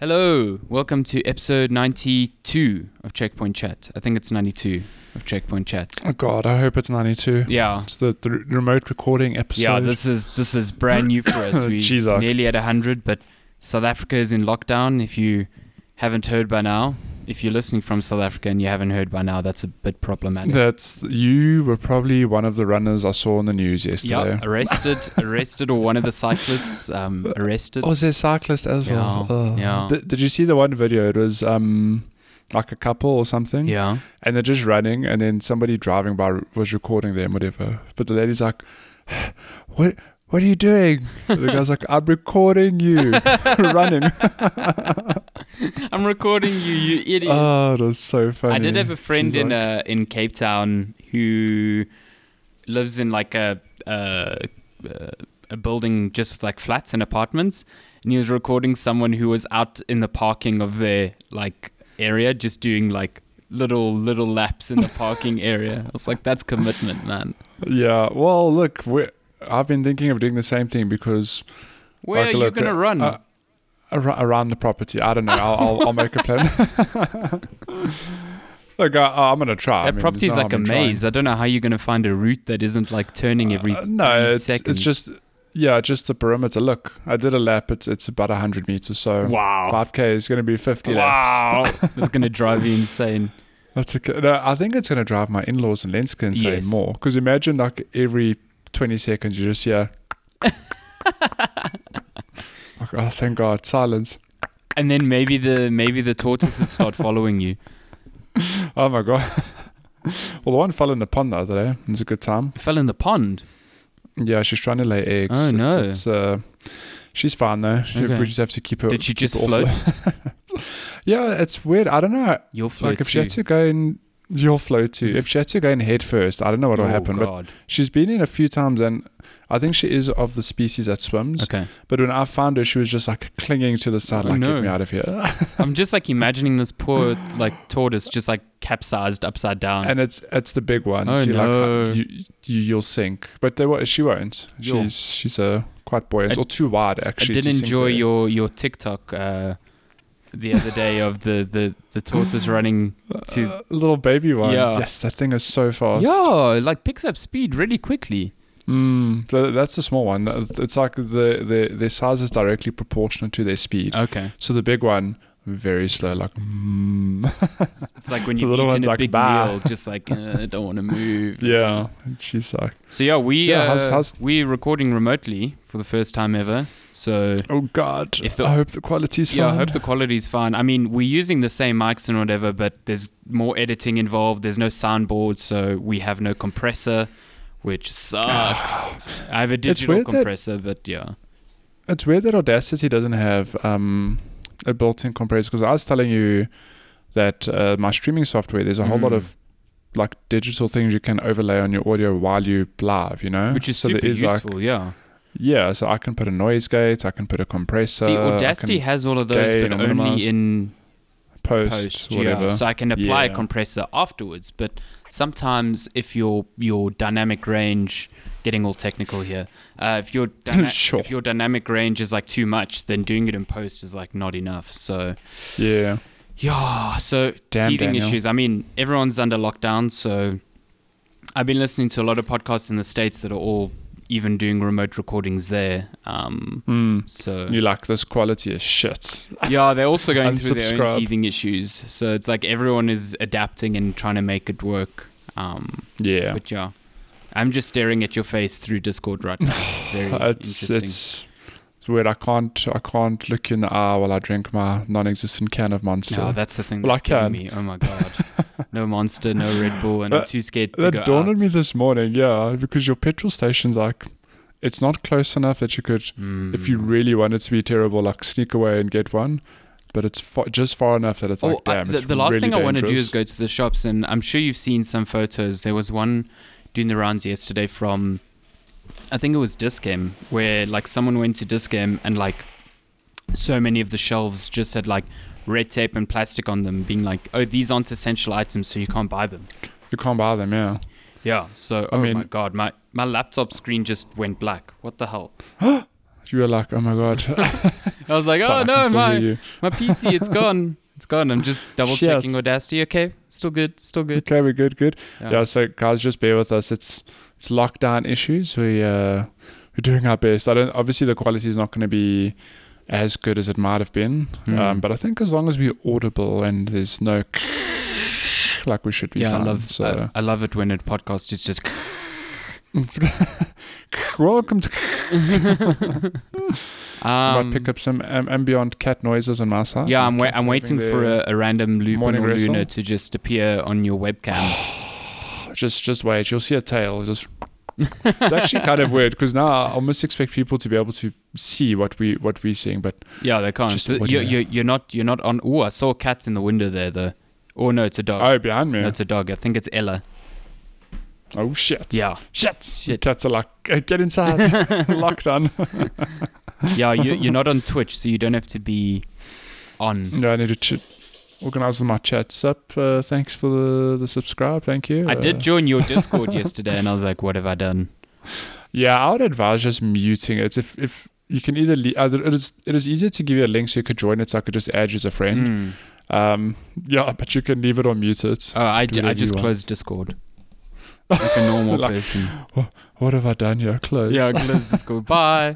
Hello, welcome to episode 92 of Checkpoint Chat. I think it's 92 of Checkpoint Chat. Oh God, I hope it's 92. Yeah. It's the, the remote recording episode. Yeah, this is this is brand new for us. We Jeez, nearly at 100, but South Africa is in lockdown. If you haven't heard by now, if you're listening from South Africa and you haven't heard by now, that's a bit problematic. That's you were probably one of the runners I saw on the news yesterday. yeah, arrested, arrested, or one of the cyclists um, arrested. Was there a cyclist as well? Yeah, yeah. Did, did you see the one video? It was um like a couple or something. Yeah. And they're just running, and then somebody driving by was recording them, whatever. But the lady's like, "What? What are you doing?" the guy's like, "I'm recording you running." I'm recording you, you idiot. oh, it was so funny. I did have a friend She's in like, uh, in Cape Town who lives in like a uh, a building just with like flats and apartments, and he was recording someone who was out in the parking of their like area, just doing like little little laps in the parking area. I was like, that's commitment, man. Yeah. Well, look, we I've been thinking of doing the same thing because Where Like, are you look, gonna run? uh, around the property, I don't know. I'll, I'll, I'll make a plan. look, I, I'm gonna try. I that mean, property is no like a trying. maze. I don't know how you're gonna find a route that isn't like turning every Uh, no, it's seconds. it's just yeah, just the perimeter. Look, I did a lap. It's it's about hundred meters. So wow. five k is gonna be fifty laps. Wow, it's gonna drive you insane. That's okay. No, I think it's gonna drive my in-laws and Lenska insane Yes. more. Because imagine like every twenty seconds you just hear. like, oh, thank God, silence. And then maybe the maybe the tortoises start following you. Oh my god. well, the one fell in the pond the other day. It was a good time. Fell in the pond. Yeah, she's trying to lay eggs. Oh, It's- no. It's, uh, she's fine though. She, Okay. We just have to keep her. Did she just float? yeah, it's weird. I don't know. You'll float like if she had to go in, you'll float too. If she had to go in head first, I don't know what will oh, happen. But she's been in a few times, and I think she is of the species that swims. Okay. But when I found her, she was just like clinging to the side, Oh, like no. get me out of here. I'm just like imagining this poor like tortoise just like capsized upside down. and it's it's the big one. Oh, she no. like you, you you'll sink, but they, won't- she won't. She's she's uh, quite buoyant I- or too wide actually. I did enjoy your your TikTok uh, the other day of the the the tortoise running to Uh, little baby one. Yeah. Yes, that thing is so fast. yeah, like picks up speed really quickly. Mm, th- that's a small one. It's like the, the their size is directly proportional to their speed. Okay. So the big one very slow, like. Mm. It's like when little eaten one's a like, big "Bah." meal, just like uh, I don't want to move. yeah, she's like, So yeah, we So yeah, uh, how's- how's- we're recording remotely for the first time ever. So oh god. If the- I hope the quality's fine. yeah, I hope the quality's fine. I mean, we're using the same mics and whatever, but there's more editing involved. There's no soundboard, so we have no compressor, which sucks. I have a digital weird that- compressor, but yeah. It's weird that Audacity doesn't have um, a built-in compressor because I was telling you that uh, my streaming software there's a whole lot Mm. of like digital things you can overlay on your audio while you live, you know, Which is so super is useful, like yeah. yeah, so I can put a noise gate, I can put a compressor, See, Audacity has all of those, but minimize. only in post, post, whatever. yeah. So I can apply a compressor afterwards. But sometimes, if your your dynamic range, getting all technical here, uh, if your dyna- Sure. if your dynamic range is like too much, then doing it in post is like not enough. So yeah, yeah, so Damn, teething Daniel. issues. I mean, everyone's under lockdown, so I've been listening to a lot of podcasts in the states that are all even doing remote recordings there. Um, mm. so you like this quality is shit. yeah, they're also going through their own teething issues. So it's like everyone is adapting and trying to make it work. Um, Yeah, But yeah, I'm just staring at your face through Discord right now. It's very it's interesting. it's it's weird. I can't I can't look in the eye while I drink my non-existent can of Monster. no, that's the thing Well, I that's killing can. me. Oh my god, no Monster, no Red Bull, and I'm too scared to That go dawned on me this morning, yeah, because your petrol station's like, it's not close enough that you could, if you Mm. really wanted to be terrible, like sneak away and get one. But it's fa- just far enough that it's like, Oh, I- damn, the, it's the last really thing I want to do is go to the shops, and I'm sure you've seen some photos. There was one doing the rounds yesterday from, I think it was Dis-Chem, where like someone went to Dis-Chem and like so many of the shelves just had like red tape and plastic on them, being like, oh, these aren't essential items, so you can't buy them. You can't buy them, yeah. Yeah. So, I oh mean- my god, my my laptop screen just went black. What the hell? You were like, oh my god. I was like, oh no, my my PC, it's gone. It's gone. I'm just double checking Audacity. Okay, still good, still good. Okay, we're good, good. Yeah. Yeah. so guys, just bear with us. It's it's lockdown issues. We uh we're doing our best. I don't. Obviously, the quality is not going to be as good as it might have been. Hmm. Um, but I think as long as we're audible and there's no like we should be yeah, I love so I, I love it when a podcast is just. welcome to. I Um, might pick up some um, ambient cat noises on my side. yeah, I'm, wa- I'm waiting for a, a random Lupin morning or Luna to just appear on your webcam. Just just wait. You'll see a tail. Just. it's actually kind of weird because now I almost expect people to be able to see what we what we're seeing, but yeah, they can't. You're, you- you're, you're not you're not on. Oh, I saw cats in the window there though. Oh no, it's a dog. oh, behind me. No, it's a dog. I think it's Ella. Oh shit. Yeah, Shit. Shit. Cats are like, "Uh, get inside. Lockdown. yeah. You, you're not on Twitch, so you don't have to be on. yeah, I need to ch- organize my chats up. Uh, thanks for the, the subscribe. Thank you. I Uh, did join your Discord yesterday, and I was like, "What have I done?" Yeah, I would advise just muting it. If if you can either, le- either it is it is easier to give you a link so you could join it, so I could just add you as a friend. Mm. Um, yeah, but you can leave it or mute it. Oh, I, j- I just closed Discord like a normal Like- person. What have I done here? Close. Yeah, I closed Discord. Bye.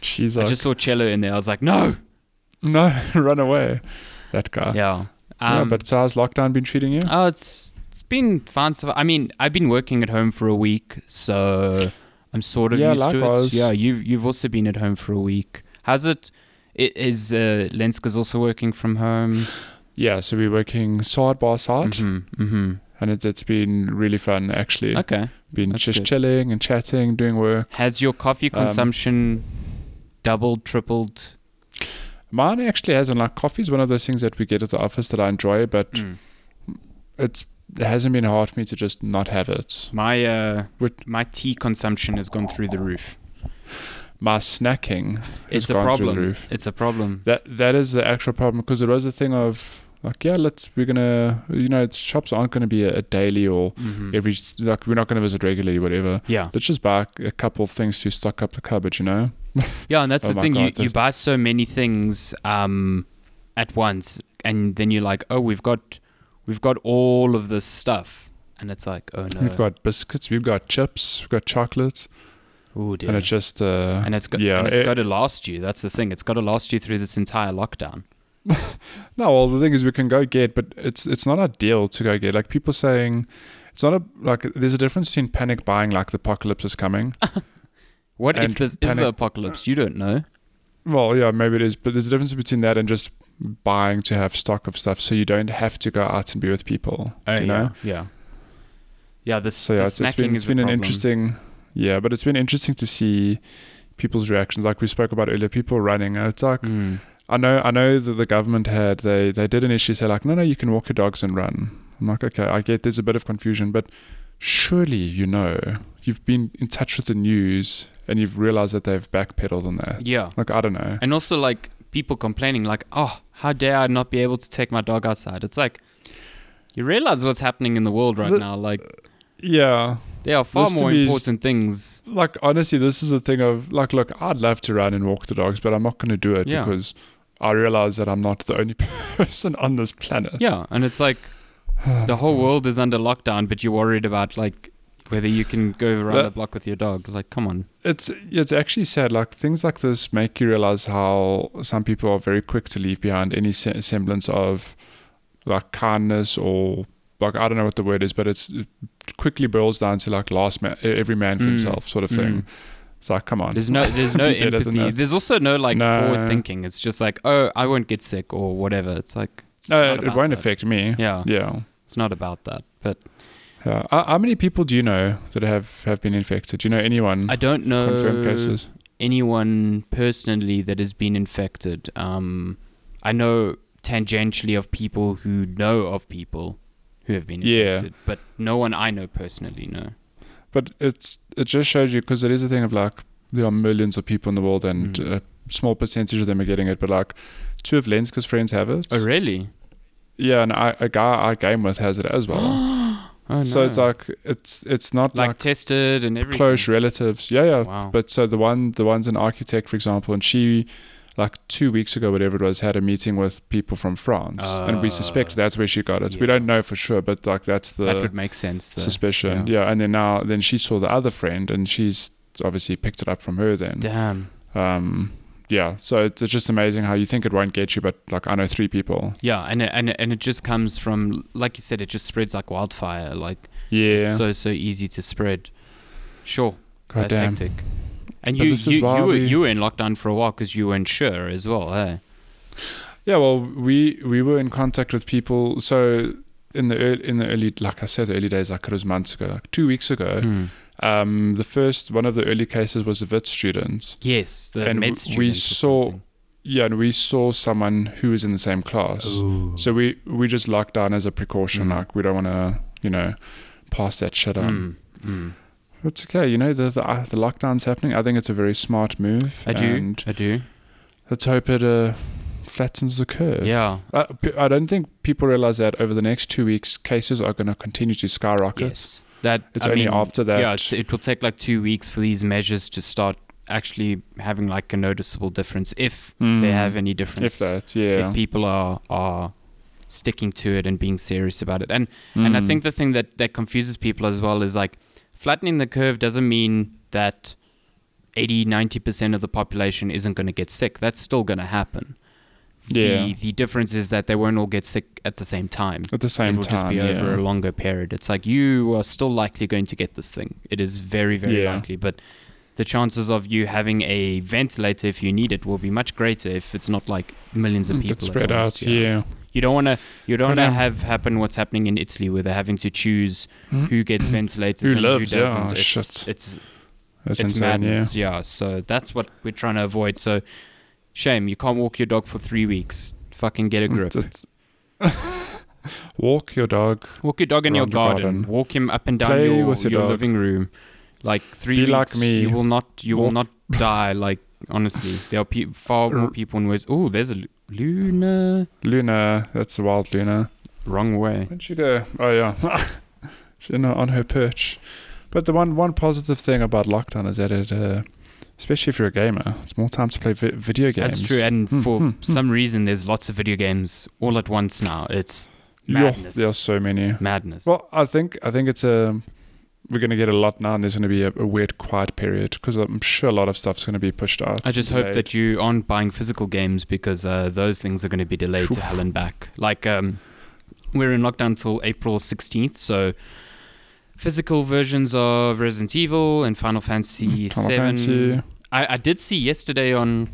Jeez, I just saw Cello in there. I was like, "No." no, run away. That guy. Yeah. yeah, Um, but how's lockdown been treating you? Oh, it's it's been fun. So far. I mean, I've been working at home for a week, so I'm sort of Yeah, used likewise. to it. Yeah, you've you've also been at home for a week. How's it? i- Is uh, Lenska's also working from home? Yeah, so we're working side by side, Mm-hmm, mm-hmm. and it's it's been really fun actually. Okay. been that's just good. chilling and chatting, doing work. Has your coffee Um, consumption doubled, tripled? Mine actually hasn't. Like coffee is one of those things that we get at the office that I enjoy, but Mm. it's it hasn't been hard for me to just not have it. My uh, Would- my tea consumption has gone through the roof. My snacking has It's a gone through the problem. roof. It's a problem. That that is the actual problem because it was a thing of like yeah, let's we're gonna you know it's, shops aren't gonna be a, a daily or Mhm. every like we're not gonna visit regularly whatever. Yeah. Let's just buy a couple of things to stock up the cupboard, you know. Yeah, and that's Oh the thing. God, you, you buy so many things um, at once, and then you're like, oh, we've got we've got all of this stuff, and it's like, oh no, We've got biscuits, we've got chips, we've got chocolates, Ooh, dear. and it's just uh, and it's got yeah, and it's it- got to last you. That's the thing. It's got to last you through this entire lockdown. No, well, the thing is, we can go get, but it's it's not ideal to go get. Like people saying, it's not a like. There's a difference between panic buying, like the apocalypse is coming. What if this is the apocalypse? You don't know. well, yeah, maybe it is, but there's a difference between that and just buying to have stock of stuff, so you don't have to go out and be with people. Oh you yeah, know. yeah, yeah. This So yeah, the it's, it's been is it's a been an interesting. Yeah, but it's been interesting to see people's reactions. Like we spoke about earlier, people running. It's like Mm. I know, I know that the government had they they did initially say like, no, no, you can walk your dogs and run. I'm like, okay, I get there's a bit of confusion, but surely you know you've been in touch with the news and you've realized that they've backpedaled on that. Yeah. like I don't know. And also like people complaining, like, oh, how dare I not be able to take my dog outside? It's like you realize what's happening in the world right The- now. Like Yeah, there are far This more important things. like honestly, this is a thing of like, look, I'd love to run and walk the dogs, but I'm not going to do it Yeah. because I realize that I'm not the only person on this planet. Yeah, and it's like the whole world is under lockdown, but you're worried about like whether you can go around the block with your dog. Like, come on. it's it's actually sad. Like things like this make you realize how some people are very quick to leave behind any se- semblance of like kindness or like I don't know what the word is, but it's it quickly boils down to like last man, every man for Mm, himself sort of thing. mm. It's like come on, There's no there's no Be better than empathy. There's also no like No. forward thinking. It's just like, oh, I won't get sick or whatever. It's like it's no, it, it won't that. affect me. Yeah, Yeah. it's not about that. But Yeah. How, how many people do you know that have, have been infected? Do you know anyone I don't know confirmed cases? anyone personally that has been infected. Um, I know tangentially of people who know of people who have been Yeah. infected, but no one I know personally. No. But it's it just shows you because it is a thing of like there are millions of people in the world and Mm. a small percentage of them are getting it. But like two of Lenska's friends have it. Oh really? Yeah, and I, a guy I game with has it as well. Oh no. So it's like it's it's not like, like, tested and everything. close relatives. Yeah, yeah. Wow. But so the one the one's an architect, for example, and she, like two weeks ago, whatever it was, had a meeting with people from France, and we suspect Ah. that's where she got it. We don't know for sure, but like that's the that would make sense. though. suspicion. yeah. Yeah. and then now then she saw the other friend, and she's obviously picked it up from her. Then, Damn. um, yeah. So it's, it's just amazing how you think it won't get you, but like I know three people. Yeah, and it, and it, and it just comes from like you said, it just spreads like wildfire. Like Yeah, it's so so easy to spread. Sure, God that's damn. hectic. And But you you, you, were, we- you were in lockdown for a while because you weren't sure as well. Hey? Yeah, well, we we were in contact with people. So in the early, in the early, like I said, the early days, like it was months ago, like two weeks ago. Hmm. Um, the first one of the early cases was a Wits student. Yes, the And med we students or saw- Yeah, and we saw someone who was in the same class. Ooh. So we we just locked down as a precaution. Mm. Like we don't want to, you know, pass that shit on. Mm, mm. It's okay. You know, the the, uh, the lockdown's happening. I think it's a very smart move. I do, And I do. let's hope it uh, flattens the curve. Yeah. I, p- I don't think people realize that over the next two weeks, cases are going to continue to skyrocket. Yes. That It's I only mean, after that. Yeah, it's, it will take like two weeks for these measures to start actually having like a noticeable difference, if they Mm. have any difference. If that, yeah. If people are are sticking to it and being serious about it, and and I Mm. think the thing that that confuses people as well is like flattening the curve doesn't mean that 80 90% of the population isn't going to get sick that's still going to happen Yeah. the, the difference is that they won't all get sick at the same time at the same time. it will time, just be yeah. over a longer period. It's like you are still likely going to get this thing. It is very, very Yeah. likely. But the chances of you having a ventilator if you need it will be much greater if it's not like millions of Mm, people. It's spread out, yeah. You don't want to. You don't want to have happen what's happening in Italy, where they're having to choose who gets ventilators Who and lives, who doesn't. it's, shit. it's That's it's insane, madness. Yeah. So that's what we're trying to avoid. So shame you can't walk your dog for three weeks. Fucking get a grip. Walk your dog. Walk your dog in your garden. garden. Walk him up and down Play your, with your your living room. Like three Be weeks, like me. You will not. You will not die. Like honestly, there are pe- far more people in ways. Oh, there's a Luna. Luna, that's the wild Luna. Wrong way. Where'd she go? Oh yeah, she's on her perch. But the one one positive thing about lockdown is that it, uh, especially if you're a gamer, it's more time to play vi- video games. That's true. And Hmm, for hmm. some reason, there's lots of video games all at once now. It's madness. there are so many. madness. Well, I think I think it's a we're gonna get a lot now, and there's gonna be a, a weird quiet period because I'm sure a lot of stuff's gonna be pushed out. I just and hope that you aren't buying physical games because uh, those things are going to be delayed to hell and back. Like um, we're in lockdown until April 16th, so physical versions of Resident Evil and Final Fantasy Mm, Final 7. I, I did see yesterday on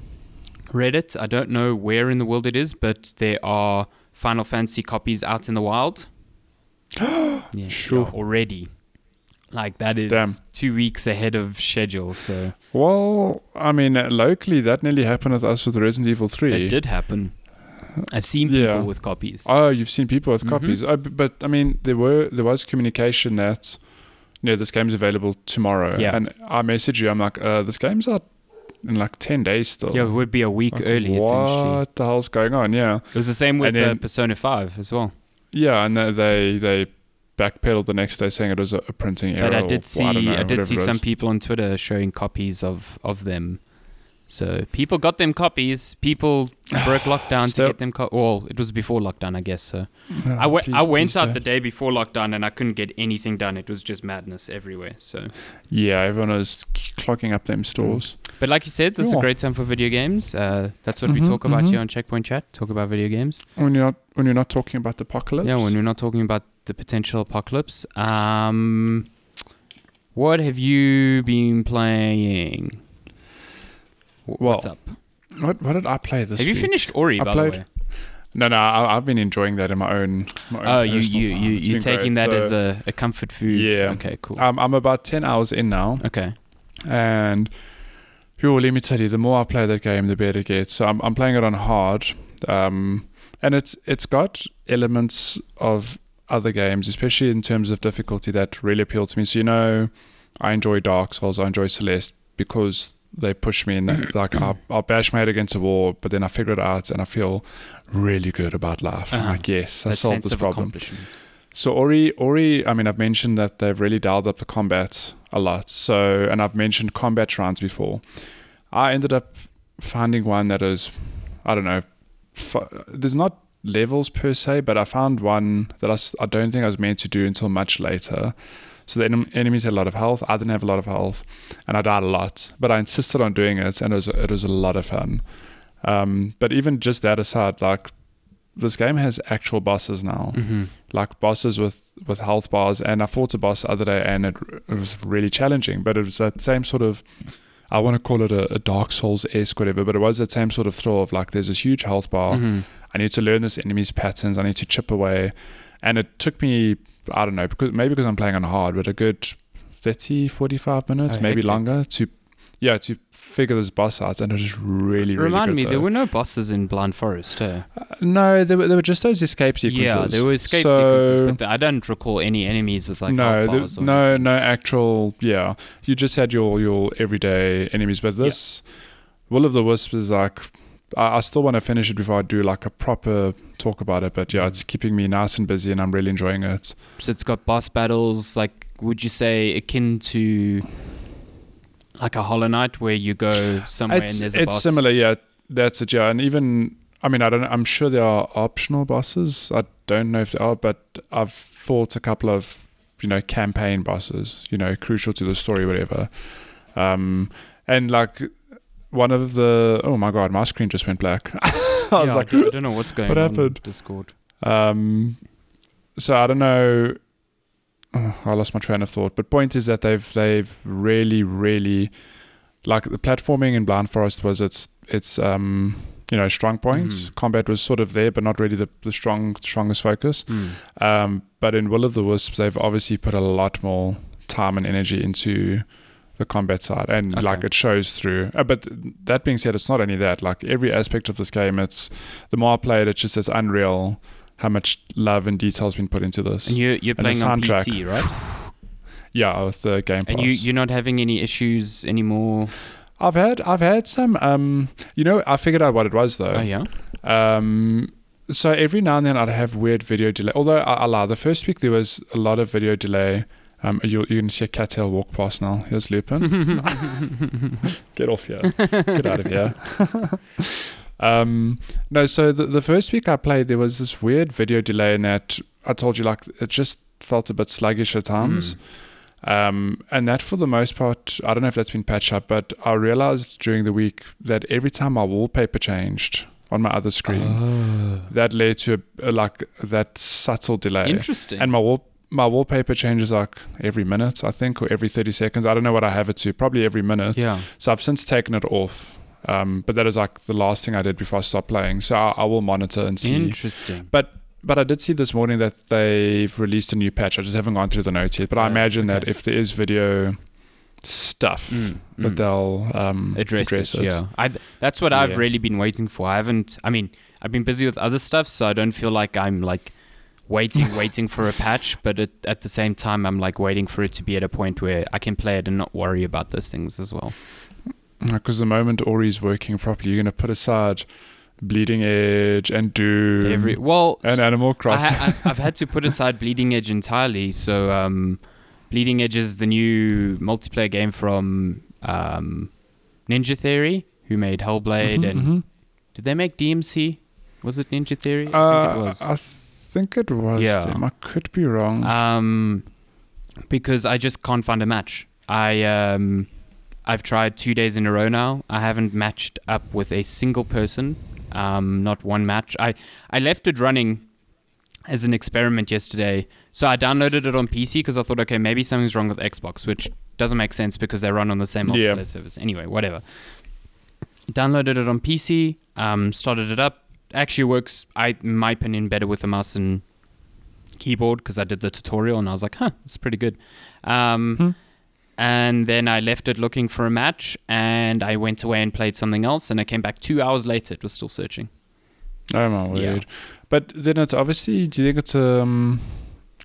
Reddit. I don't know where in the world it is, but there are Final Fantasy copies out in the wild. yeah, Sure. already. Like that is Damn. two weeks ahead of schedule. So Well, I mean, uh, locally that nearly happened with us with Resident Evil Three. that did happen. I've seen people Yeah. with copies. Oh, you've seen people with Mhm. copies. Oh, but I mean, there were there was communication that you know this game's available tomorrow. Yeah. And I message you. I'm like, uh, this game's out in like ten days still. yeah, it would be a week Like, early. What Essentially, the hell's going on? Yeah, it was the same with then- uh, Persona Five as well. yeah, and they they, backpedaled the next day saying it was a, printing error. But I or- did see well, don't know, I, did see some people on Twitter showing copies of of them. So people got them copies. People broke lockdown to get them. Co- well, it was before lockdown, I guess. So No, I went. please- I went out don't. the day before lockdown, and I couldn't get anything done. It was just madness everywhere. So, Yeah, everyone was clogging up them stores. but like you said, this is a great time for video games. Uh, that's what we Mhm, talk about mhm. here on Checkpoint Chat. Talk about video games. When you're not when you're not talking about the apocalypse. Yeah, when you're not talking about the potential apocalypse. Um, what have you been playing? Wh- What's up? what what did I play this? Have you finished Ori? I by played- the way. No, no, I, I've been enjoying that in my own. My own Oh, you you time. you you're taking great. that as a, a comfort food. Yeah. Okay. Cool. Um, I'm about ten hours in now, okay. and phew, let me tell you, the more I play that game, the better it gets. So I'm I'm playing it on hard, um, and it's it's got elements of other games, especially in terms of difficulty, that really appeal to me. So you know, I enjoy Dark Souls, I enjoy Celeste because they push me in that like I'll, I'll bash my head against a wall, but then I figure it out and I feel really good about life. I'm Uh-huh. like, yes, I That solved this problem. So Ori, Ori, I mean, I've mentioned that they've really dialed up the combat a lot. So, and I've mentioned combat rounds before. I ended up finding one that is, I don't know, f- there's not levels per se, but I found one that I, I don't think I was meant to do until much later. So the enem- enemies had a lot of health. I didn't have a lot of health, and I died a lot. But I insisted on doing it, and it was it was a lot of fun. Um, but even just that aside, like this game has actual bosses now, Mm-hmm. like bosses with with health bars. And I fought a boss the other day, and it, it was really challenging. But it was that same sort of I want to call it a, a Dark Souls esque whatever, but it was that same sort of thrill of like there's this huge health bar. Mm-hmm. I need to learn this enemy's patterns. I need to chip away, and it took me I don't know because maybe because I'm playing on hard, but a good 30, 45 minutes, Oh, maybe longer to yeah to figure this boss out, and it was really really Remind me, though. there were no bosses in Blind Forest. Eh? no, there were, there were just those escape sequences. Yeah, there were escape So- sequences, but I don't recall any enemies with like no, health there- or no, anything. no actual. Yeah, you just had your your everyday enemies, but this Will of the Wisp is like. I, I still want to finish it before I do like a proper talk about it, but yeah, Mm. it's keeping me nice and busy, and I'm really enjoying it. So it's got boss battles. Like, would you say akin to like a Hollow Knight, where you go somewhere it's and there's a it's boss? similar, yeah. That's it, yeah. And even I mean, I don't. I'm sure there are optional bosses. I don't know if there are, but I've fought a couple of you know campaign bosses. You know, crucial to the story, whatever. Um, and like one of the oh my god, my screen just went black. I was like, I don't- I don't know what's going what on. happened? Discord. um, so I don't know. Oh, I lost my train of thought. But point is that they've they've really really like the platforming in Blind Forest was its its um you know strong points. Mhm. Combat was sort of there, but not really the, the strong strongest focus. Mm. Um, but in Will of the Wisps, they've obviously put a lot more time and energy into the combat side, and Okay. like it shows through. Uh, but that being said, it's not only that. Like every aspect of this game, it's the more I play it, it's just it's unreal how much love and detail's been put into this. And you you're And playing on. PC, right? yeah, with the Game Pass. And you you're not having any issues anymore. I've had I've had some. Um, you know, I figured out what it was though. Oh yeah. Um, so every now and then I'd have weird video delay. Although I, I lie, the first week there was a lot of video delay. Um, you you can see a cattail walk past now. Here's Lupin. Get off here. Get out of here. um, no, so the the first week I played, there was this weird video delay in that I told you like it just felt a bit sluggish at times. Um, and that for the most part, I don't know if that's been patched up, but I realized during the week that every time my wallpaper changed on my other screen, that led to a, a, like that subtle delay. Interesting. And my wall my wallpaper changes like every minute, I think, or every thirty seconds. I don't know what I have it to. Probably every minute. yeah. So I've since taken it off. Um, but that is like the last thing I did before I stopped playing. So I, I will monitor and see. Interesting. But but I did see this morning that they've released a new patch. I just haven't gone through the notes yet. But I Uh, imagine that if there is video stuff, Mm, that mm. they'll um, address, address it, it. Yeah, I, that's what I've really been waiting for. I haven't. I mean, I've been busy with other stuff, so I don't feel like I'm like waiting, waiting for a patch. But at, at the same time, I'm like waiting for it to be at a point where I can play it and not worry about those things as well. Because the moment Ori's working properly, you're going to put aside Bleeding Edge and Doom Every well, and Animal I Crossing. I've, I've had to put aside Bleeding Edge entirely. So, um, Bleeding Edge is the new multiplayer game from um, Ninja Theory, who made Hellblade, Mhm, and mhm. did they make DMC? Was it Ninja Theory? I Uh, think it was. I think it was Yeah. them. I could be wrong. Um, because I just can't find a match. I um, I've tried two days in a row now. I haven't matched up with a single person. Um, not one match. I I left it running as an experiment yesterday. So I downloaded it on PC because I thought, okay, maybe something's wrong with Xbox, which doesn't make sense because they run on the same multiplayer Yeah. service. Anyway, whatever. Downloaded it on PC. Um, started it up. Actually works, I in my opinion, better with a mouse and keyboard because I did the tutorial and I was like, huh, it's pretty good. Um, Hmm. And then I left it looking for a match and I went away and played something else. And I came back two hours later. It was still searching. oh my yeah. But then it's obviously. Do you think it's um?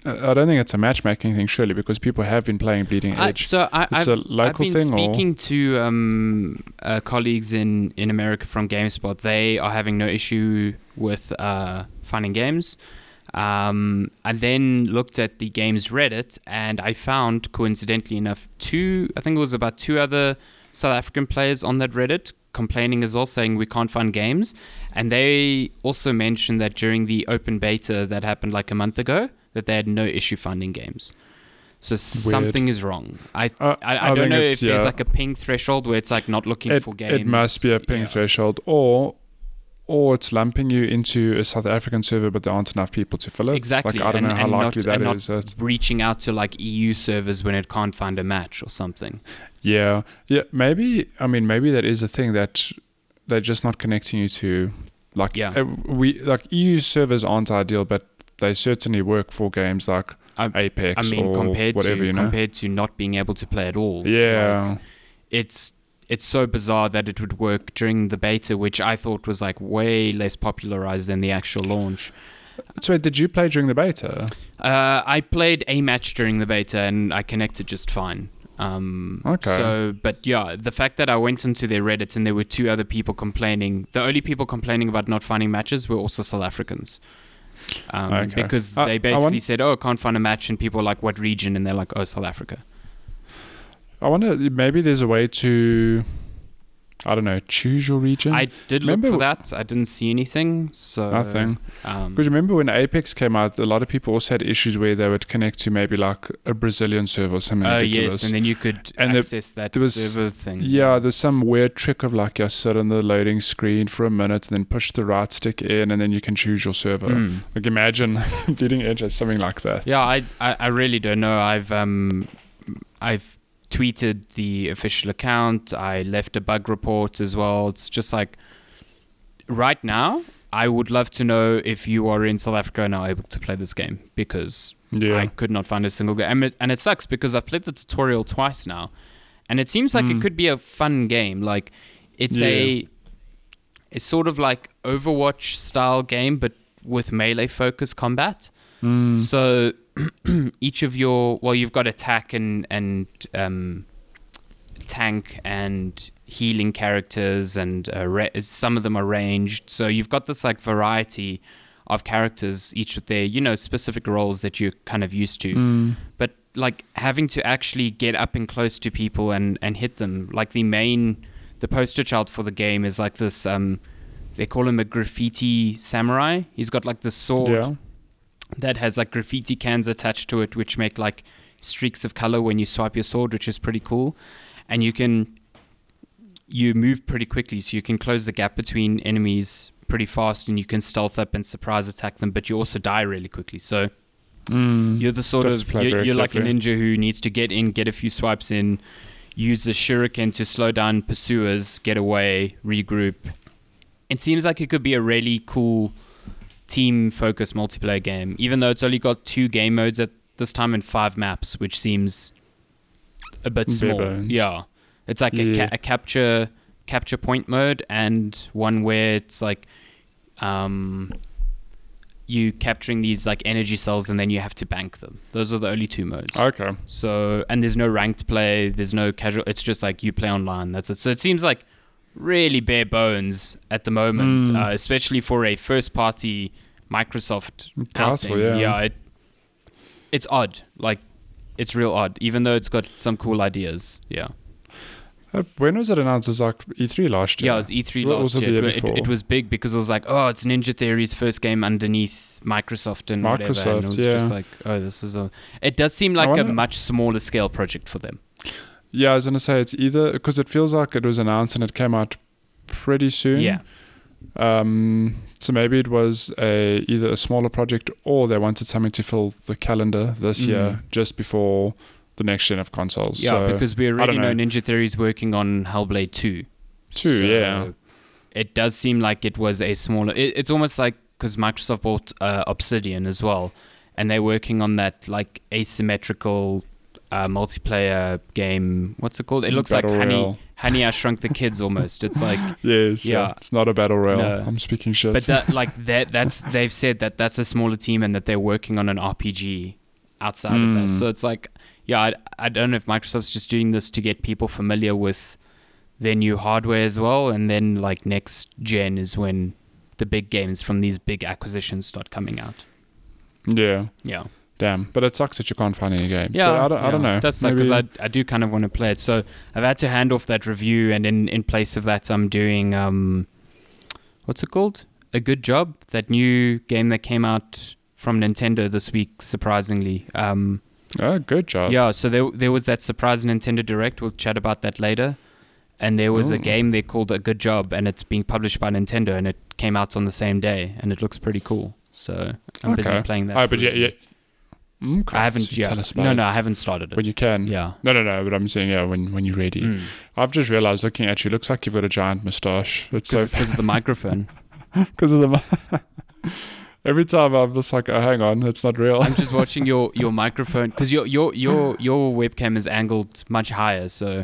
I I don't think it's a matchmaking thing, surely, because people have been playing Bleeding I, Edge. so I, it's I've, a I've been thing, or speaking to um, uh, colleagues in, in America from GameSpot. They are having no issue with uh, finding games. Um, I then looked at the game's Reddit and I found, coincidentally enough, two, I think it was about two other South African players on that Reddit complaining as well, saying we can't find games. And they also mentioned that during the open beta that happened like a month ago, that they had no issue finding games. So something is wrong. I Uh, I, I, I don't know if it's- there's like a ping threshold where it's like not looking it, for games. it must be a ping Yeah. threshold, or or it's lumping you into a South African server, but there aren't enough people to fill it. Exactly, Like I don't and- know how likely not- that and is. That, reaching out to like EU servers when it can't find a match or something. yeah, yeah. Maybe I mean maybe that is a thing that they're just not connecting you to. Like Yeah. uh, we like EU servers aren't ideal, but they certainly work for games like I- Apex I mean, or compared whatever to you know. compared to not being able to play at all. yeah. like, it's it's so bizarre that it would work during the beta, which I thought was like way less popularized than the actual launch. so did you play during the beta? Uh, I played a match during the beta and I connected just fine. Um, Okay. So, but yeah, the fact that I went into their Reddit and there were two other people complaining, the only people complaining about not finding matches were also South Africans. Um, Okay. Because I- they basically said, "Oh, can't find a match," and people were like, "What region?" And they're like, "Oh, South Africa." I wonder maybe there's a way to I don't know, choose your region. I did look Remember for that. I didn't see anything. So Nothing. Um, Because remember when Apex came out, a lot of people also had issues where they would connect to maybe like a Brazilian server or something Oh ridiculous. yes, and then you could And the- access that there was- server thing. yeah, there's some weird trick of like you sit on the loading screen for a minute and then push the right stick in and then you can choose your server. Mm. Like imagine Bleeding Edge has something like that. Yeah, I, I I really don't know. I've um I've tweeted the official account. I left a bug report as well. It's just like right now. I would love to know if you are in South Africa and are able to play this game because Yeah. I could not find a single game. And it, and it sucks because I've played the tutorial twice now. And it seems like it Mm. could be a fun game. Like it's a it's sort of like Overwatch style game but with melee focus combat. Mm. So each of your well you've got attack and and um, tank and healing characters and uh, ra- some of them are ranged. So you've got this like variety of characters each with their you know specific roles that you're kind of used to Mm. but like having to actually get up and close to people and and hit them like the main the poster child for the game is like this um they call him a graffiti samurai he's got like the sword Yeah. That has like graffiti cans attached to it which make like streaks of color when you swipe your sword which is pretty cool and you can you move pretty quickly so you can close the gap between enemies pretty fast and you can stealth up and surprise attack them but you also die really quickly so Mm. you're the sort of you're, you're like a ninja who needs to get in, get a few swipes in, use the shuriken to slow down pursuers, get away, regroup. It seems like it could be a really cool team focused multiplayer game, even though it's only got two game modes at this time and five maps, which seems a bit small. bones. Yeah, it's like a, ca- a capture capture point mode and one where it's like um you capturing these like energy cells and then you have to bank them. Those are the only two modes. Okay. So and there's no ranked play, there's no casual it's just like you play online. That's it. So it seems like really bare bones at the moment, Mm. uh, especially for a first party Microsoft Title, outing. yeah. it, it's odd. Like it's real odd, even though it's got some cool ideas. Yeah. Uh, when was it announced? Was like E3 last year. Yeah, it was E3 What last was it the year. It- it, it was big because it was like, oh, it's Ninja Theory's first game underneath Microsoft and whatever. And it Microsoft, was just yeah. like, oh, this is a. It does seem like a much smaller scale project for them. Yeah, I was gonna say it's either because it feels like it was announced and it came out pretty soon. Yeah. Um. So maybe it was a either a smaller project or they wanted something to fill the calendar this year Mhm. just before the next gen of consoles. Yeah, so, because we already know. know. Ninja Theory's working on Hellblade 2. Two, So yeah. It does seem like it was a smaller. It, it's almost like because Microsoft bought uh, Obsidian as well, and they're working on that like asymmetrical uh, multiplayer game. What's it called? It looks Battle like Honey. Honey, I Shrunk the Kids almost. It's like, Yes. Yeah. Yeah. It's not a battle royale. No. I'm speaking shit. but that like that that's they've said that that's a smaller team and that they're working on an RPG outside of Mm. that. So it's like, yeah, I, I don't know if Microsoft's just doing this to get people familiar with their new hardware as well, and then like next gen is when the big games from these big acquisitions start coming out. yeah. Yeah. Damn. But it sucks that you can't find any games. Yeah, But I don't, I don't yeah. know. That's because I, I do kind of want to play it. So I've had to hand off that review, and in, in place of that, I'm doing um, what's it called? A good job. That new game that came out from Nintendo this week, surprisingly. Um, Oh, good job. yeah. So there there was that surprise Nintendo Direct. We'll chat about that later. And there was a game they called A Good Job, and it's being published by Nintendo, and it came out on the same day, and it looks pretty cool. So I'm busy playing that. Oh, but yeah, yeah. Okay. I haven't. So Yeah. Tell us about no, it. no, I haven't started it. When you can. yeah. No, no, no. But I'm saying, yeah, when when you're ready. Mm. I've just realized looking at you, looks like you've got a giant moustache. It's so because of the microphone. because of the. Every time I'm just like, oh, hang on, it's not real. I'm just watching your your microphone because your your your your webcam is angled much higher, so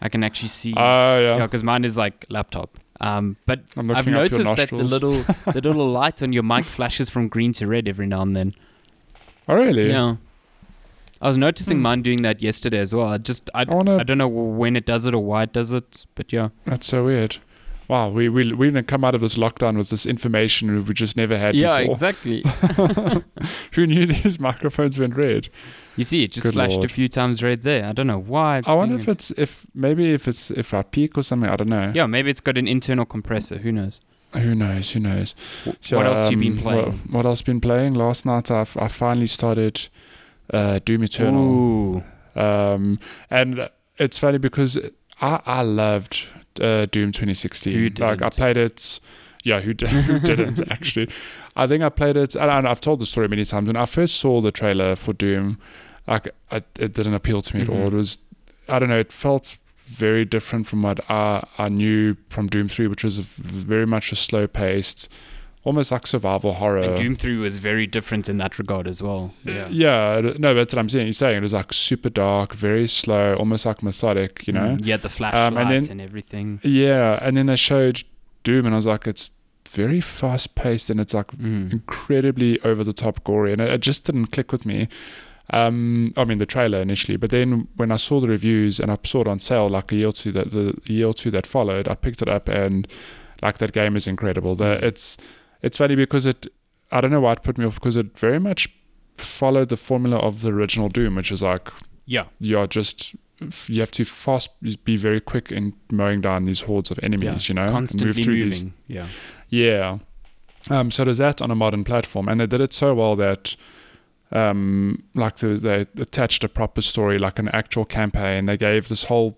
I can actually see. Oh yeah, yeah. because mine is like laptop. Um, but I've looking up your noticed that the little the little light on your mic flashes from green to red every now and then. Oh really? Yeah. I was noticing Hmm. mine doing that yesterday as well. I just I, I wanna. I don't know when it does it or why it does it, but yeah. That's so weird. Wow, we we we didn't come out of this lockdown with this information we just never had Yeah, before. exactly. Who knew these microphones went red? You see, it just Good flashed lord. a few times right there. I don't know why. I wonder if it. it's if maybe if it's if I peak or something. I don't know. Yeah, maybe it's got an internal compressor. Who knows? Who knows? Who knows? Wh- what else you been um, playing? What, what else been playing? Last night I I finally started uh, Doom Eternal. Ooh. Um, and it's funny because I I loved uh, Doom 2016. Like I played it. Yeah, who, did, who didn't actually? I think I played it, and I've told the story many times. When I first saw the trailer for Doom, like I, it didn't appeal to me at all. It was, I don't know, it felt very different from what I, I knew from Doom 3, which was a v- very much a slow paced, almost like survival horror. And Doom 3 was very different in that regard as well. Yeah. Yeah. no, that's what I'm saying. You're saying it was like super dark, very slow, almost like methodic, you know? Mm, yeah, the flashlight and and, then- everything. Yeah, and then they showed Doom, and I was like, it's very fast paced, and it's like Mm. incredibly over the top gory, and it, it just didn't click with me. Um, I mean the trailer initially, but then when I saw the reviews and I saw it on sale like a year or two that the year or two that followed, I picked it up and like that game is incredible. The, it's it's funny because it I don't know why it put me off because it very much followed the formula of the original Doom, which is like Yeah. you're just you have to fast be very quick in mowing down these hordes of enemies, you know, Constantly through moving. these Yeah. yeah. Um, so does that on a modern platform, and they did it so well that, um, like the, they attached a proper story, like an actual campaign. They gave this whole,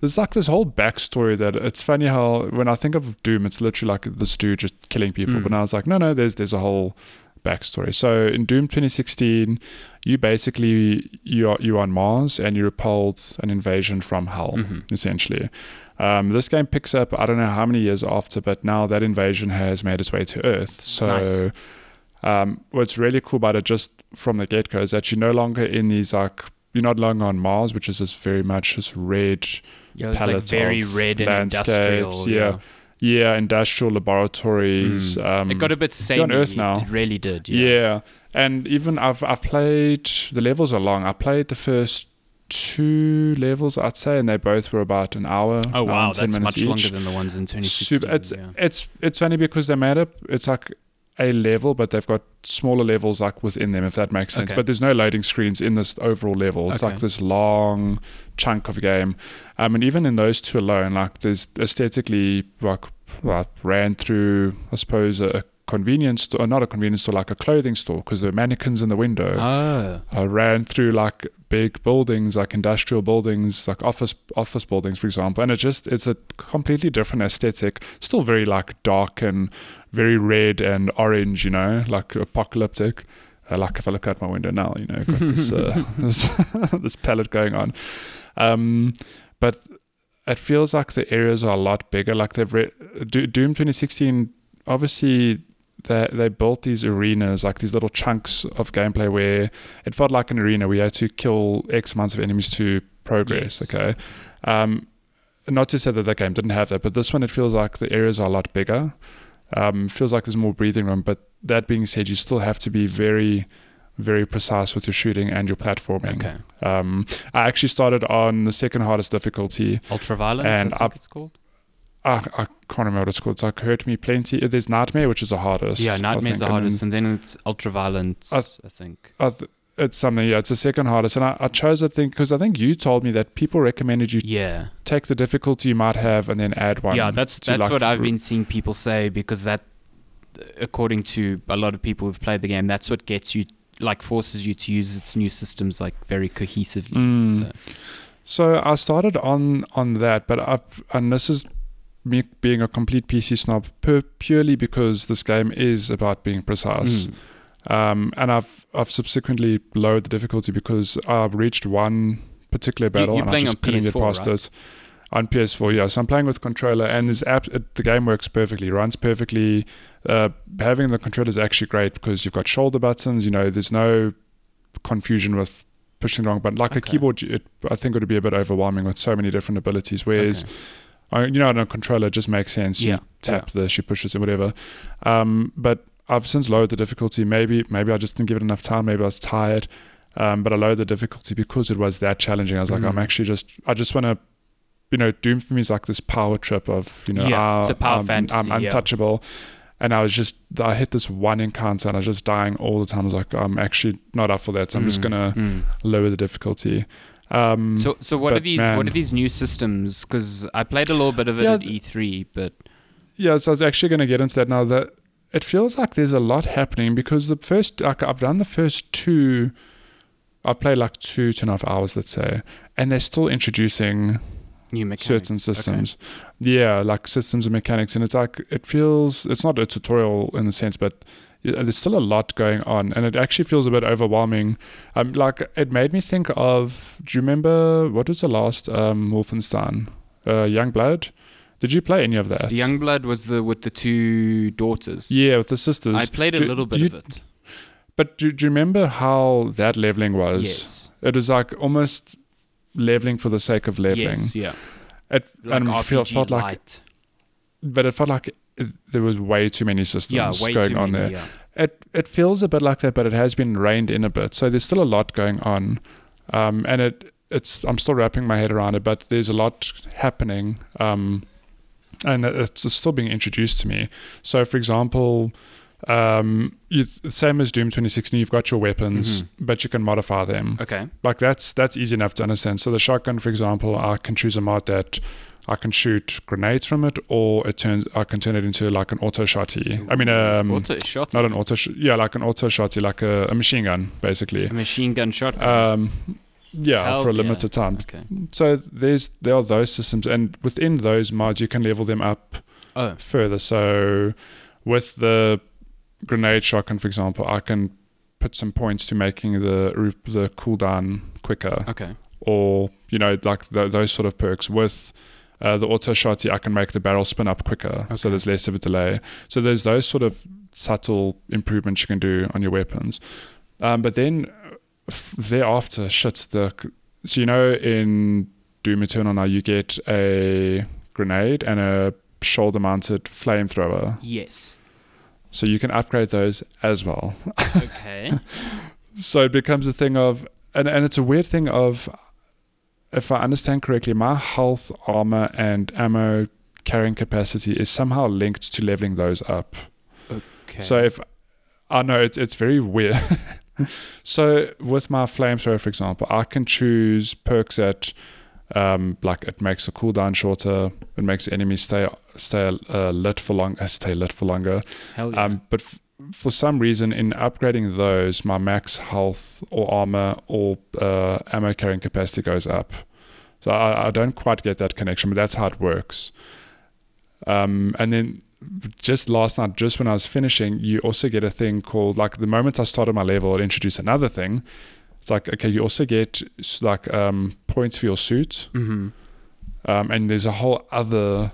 there's like this whole backstory that it's funny how when I think of Doom, it's literally like this dude just killing people. Mm. But now it's like no, no, there's there's a whole backstory. So in Doom 2016, you basically you are you on Mars and you repelled an invasion from Hell Mhm. essentially. Um, this game picks up, I don't know how many years after, but now that invasion has made its way to Earth. So, Nice. Um, what's really cool about it, just from the get go, is that you're no longer in these, like, you're not longer on Mars, which is this very much this red, Yeah, was like palette very of red and landscapes, industrial. yeah. yeah, industrial laboratories. Um, It got a bit you're on. Earth now. It really did. yeah. Yeah. and even I've I've played the levels are long. I played the first two levels, I'd say, and they both were about an hour. Oh hour wow, 10 that's much each. longer than the ones in 2016. Super, it's yeah. it's it's funny because they made up. It's like a level, but they've got smaller levels like within them, if that makes sense. Okay. But there's no loading screens in this overall level. It's Okay. like this long chunk of a game. Um, and even in those two alone, like there's aesthetically like I ran through, I suppose, a convenience store, uh, not a convenience store, like a clothing store, because there are mannequins in the window. Oh, I ran through like big buildings, like industrial buildings, like office office buildings, for example, and it just it's a completely different aesthetic. Still very like dark and very red and orange, you know, like apocalyptic. Uh, like if I look out my window now, you know, got this uh, this, this palette going on. Um, but it feels like the areas are a lot bigger. Like they've re- Do- Doom 2016, obviously they they built these arenas, like these little chunks of gameplay where it felt like an arena where you had to kill X amounts of enemies to progress. Yes. Okay. Um, not to say that that game didn't have that, but this one it feels like the areas are a lot bigger. Um, feels like there's more breathing room. But that being said, you still have to be very, very precise with your shooting and your platforming. okay. Um, I actually started on the second hardest difficulty. Ultraviolet, And I I've- it's called. I, I can't remember what it's called. It's like Hurt Me Plenty. There's Nightmare, which is the hardest. Yeah, I Nightmare's the and then hardest, and then it's ultraviolet. I- I think. Th- it's something. Yeah, it's the second hardest, and I, I chose it think because I think you told me that people recommended you Yeah. take the difficulty you might have and then add one. yeah, that's that's like, what I've been seeing people say because that, according to a lot of people who've played the game, that's what gets you like forces you to use its new systems like very cohesively. Mm. So, So I started on on that, but I and this is me being a complete PC snob pur- purely because this game is about being precise. mm. Um, and I've I've subsequently lowered the difficulty because I've reached one particular battle you're and I just on couldn't get PS4, past right? it. On PS4, yeah. So I'm playing with controller, and this app, it, the game works perfectly, runs perfectly. Uh, having the controller is actually great because you've got shoulder buttons. You know, there's no confusion with pushing the wrong button. Like a keyboard, it, I think it would be a bit overwhelming with so many different abilities. Whereas Okay. You know, on a controller, it just makes sense. Yeah, You tap this, you push this, and whatever. Um, but I've since lowered the difficulty. Maybe, maybe I just didn't give it enough time. Maybe I was tired. Um, but I lowered the difficulty because it was that challenging. I was like, Mm. I'm actually just, I just want to, you know, Doom for me is like this power trip of, you know, Yeah, ah, it's a power I'm, fantasy, I'm yeah. untouchable. And I was just, I hit this one encounter and I was just dying all the time. I was like, I'm actually not up for that. So I'm just Mm, going to mm. lower the difficulty. Um, So, so what are these? What are these new systems? Because I played a little bit of it Yeah, at E3, but Yeah, so I was actually going to get into that now. That it feels like there's a lot happening because the first, like I've done the first two, I've played like two, two and a half hours, let's say, and they're still introducing new mechanics. certain Okay. systems. Yeah, like systems and mechanics, and it's like it feels it's not a tutorial in the sense, but there's still a lot going on, and it actually feels a bit overwhelming. Um, like it made me think of. Do you remember what was the last um Wolfenstein? Uh, Youngblood. Did you play any of that? The Youngblood was the with the two daughters. Yeah, with the sisters. I played a little bit you- of it. But do, do you remember how that leveling was? Yes. It was like almost leveling for the sake of leveling. Yes. Yeah. It Like and it felt, like, light. but it felt like it, there was way too many systems Yeah. Way going too on many. there. Yeah. It it feels a bit like that, but it has been reined in a bit. So there's still a lot going on, um, and it it's I'm still wrapping my head around it, but there's a lot happening, um, and it's still being introduced to me. So, for example, um, you, same as Doom 2016, you've got your weapons, Mhm. but you can modify them. Okay. Like that's that's easy enough to understand. So the shotgun, for example, I can choose a mod that I can shoot grenades from it, or it turns I can turn it into like an auto shotty. I mean, um, auto shot. not an auto, sh- yeah, like an auto shotty, like a, a machine gun, basically. a machine gun shot. Um, yeah, Hells for a yeah. limited time. okay. So there's there are those systems, and within those mods, you can level them up Oh. further. So with the grenade shotgun, for example, I can put some points to making the the cooldown quicker, Okay. or you know, like th- those sort of perks. With uh, the auto shotty, I can make the barrel spin up quicker, so there's less of a delay. So there's those sort of subtle improvements you can do on your weapons. Um, but then thereafter, shit, the so you know in Doom Eternal now you get a grenade and a shoulder mounted flamethrower. Yes. So you can upgrade those as well. Okay. So it becomes a thing of, and, and it's a weird thing of, if I understand correctly, my health, armor, and ammo carrying capacity is somehow linked to leveling those up. Okay. So if I know it's it's very weird. so with my flamethrower, for example, I can choose perks that um, like it makes the cooldown shorter, it makes enemies stay stay uh, lit for long, uh, stay lit for longer. Hell yeah. Um, but f- for some reason, in upgrading those, my max health or armor or uh, ammo carrying capacity goes up. So I, I don't quite get that connection, but that's how it works. Um, and then just last night, just when I was finishing, you also get a thing called like the moment I started my level, it introduced another thing. It's like okay, you also get like um, points for your suit, mm-hmm. um, and there's a whole other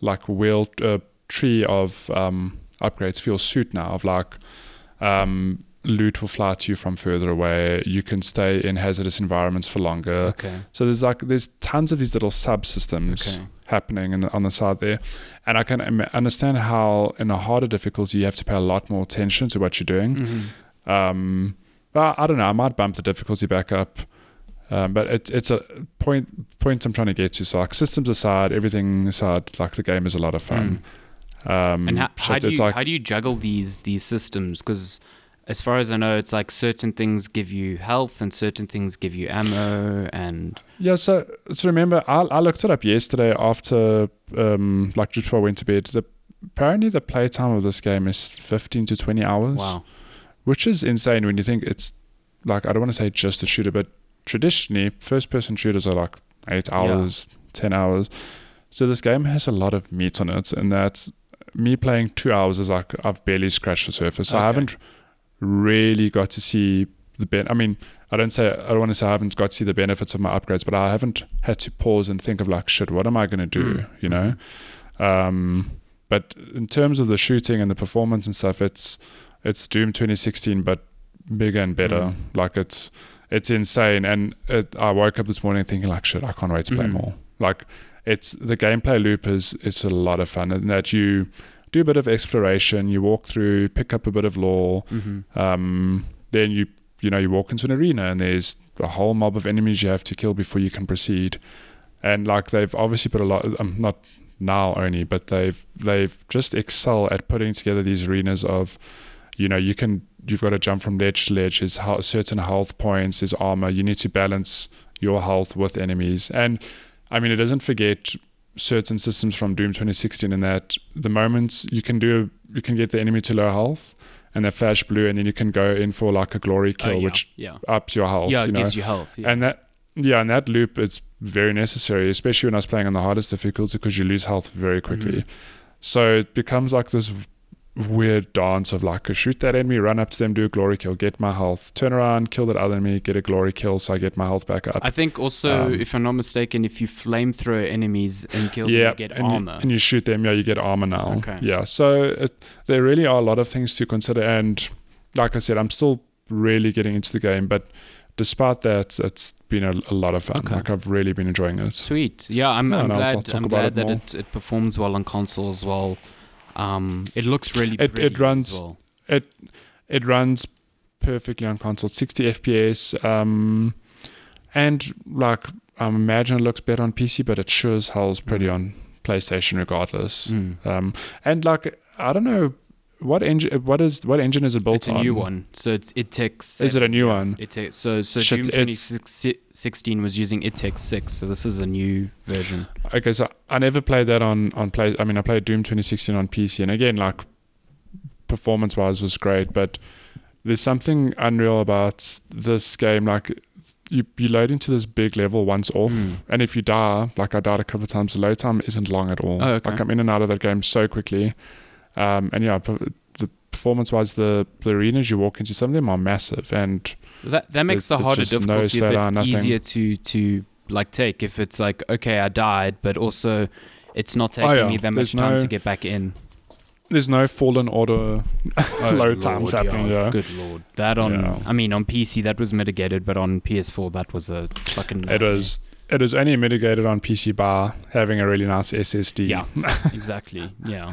like wheel uh, tree of um, upgrades for your suit now. Of like um, loot will fly to you from further away. You can stay in hazardous environments for longer. Okay. So there's like there's tons of these little subsystems Okay. Happening in the, on the side there, and I can understand how in a harder difficulty you have to pay a lot more attention to what you're doing. Mm-hmm. Um, but I don't know. I might bump the difficulty back up. Um, but it's it's a point point I'm trying to get to. So like systems aside, everything aside, like the game is a lot of fun. Um, Mm. And how, how do you like how do you juggle these these systems? Because as far as I know, it's like certain things give you health and certain things give you ammo and Yeah, so so remember, I, I looked it up yesterday after, um, like just before I went to bed. The, apparently, the playtime of this game is fifteen to twenty hours, wow. which is insane when you think it's like I don't want to say just a shooter, but traditionally, first-person shooters are like eight Yeah. hours, ten hours. So this game has a lot of meat on it, and that's me playing two hours is like I've barely scratched the surface. So I haven't really got to see the ben. I mean, I don't say I don't want to say I haven't got to see the benefits of my upgrades, but I haven't had to pause and think of like, shit, what am I going to do? Mm. You know. Um, but in terms of the shooting and the performance and stuff, it's it's Doom 2016, but bigger and better. Mm. Like it's it's insane. And it, I woke up this morning thinking like, shit, I can't wait to play Mhm. more. Like it's the gameplay loop is it's a lot of fun, and that you do a bit of exploration, you walk through, pick up a bit of lore, hmm um, then you you know you walk into an arena and there's a whole mob of enemies you have to kill before you can proceed. And like they've obviously put a lot um, not now only but they've they've just excel at putting together these arenas of you know you can you've got to jump from ledge to ledge. There's certain health points there's armor. You need to balance your health with enemies. And i mean it doesn't forget certain systems from doom 2016 in that the moments you can do you can get the enemy to low health and they flash blue and then you can go in for like a glory kill Oh, yeah. which yeah. ups your health Yeah, you know gives you health. Yeah. and that yeah and that loop is very necessary especially when i was playing on the hardest difficulty because you lose health very quickly Mhm. so it becomes like this weird dance of like shoot that enemy run up to them do a glory kill get my health turn around kill that other enemy get a glory kill so i get my health back up I think also, Um, if I'm not mistaken, if you flamethrower enemies and kill them, you get and, armor. You, and you shoot them yeah you get armor now Okay. yeah so it, there really are a lot of things to consider and like i said i'm still really getting into the game but despite that it's been a, a lot of fun Okay. like i've really been enjoying it Sweet. Yeah, I'm, No, I'm no, glad. I'm glad it that it, it performs well on console as well. Um, it looks really It- it runs- well. it runs perfectly on console 60 fps um and like i imagine it looks better on pc but it sure as hell's pretty Mm. on playstation regardless Mm. um and like i don't know what engine what is what engine is it built on? It's a on new one, so it's it takes. Is it a new one? It takes so so Shit, Doom 2016 was using id Tech six, so this is a new version. okay so i never played that on on play i mean i played doom 2016 on pc and again like performance wise was great but there's something unreal about this game like you, you load into this big level once off Mm. and if you die like i died a couple of times the load time isn't long at all Oh, okay. like i'm in and out of that game so quickly um and yeah the performance wise the, the arenas you walk into some of them are massive and That that makes the harder difficulty a bit easier to to like take if it's like okay I died, but also it's not Oh, taking yeah. me that There's much time no- to get back in. there's no fallen order load times Lord, happening yeah Good lord, that on Yeah. I mean on PC that was mitigated, but on PS4 that was a fucking. It nightmare. was it is only mitigated on PC by having a really nice SSD. Yeah, exactly. Yeah.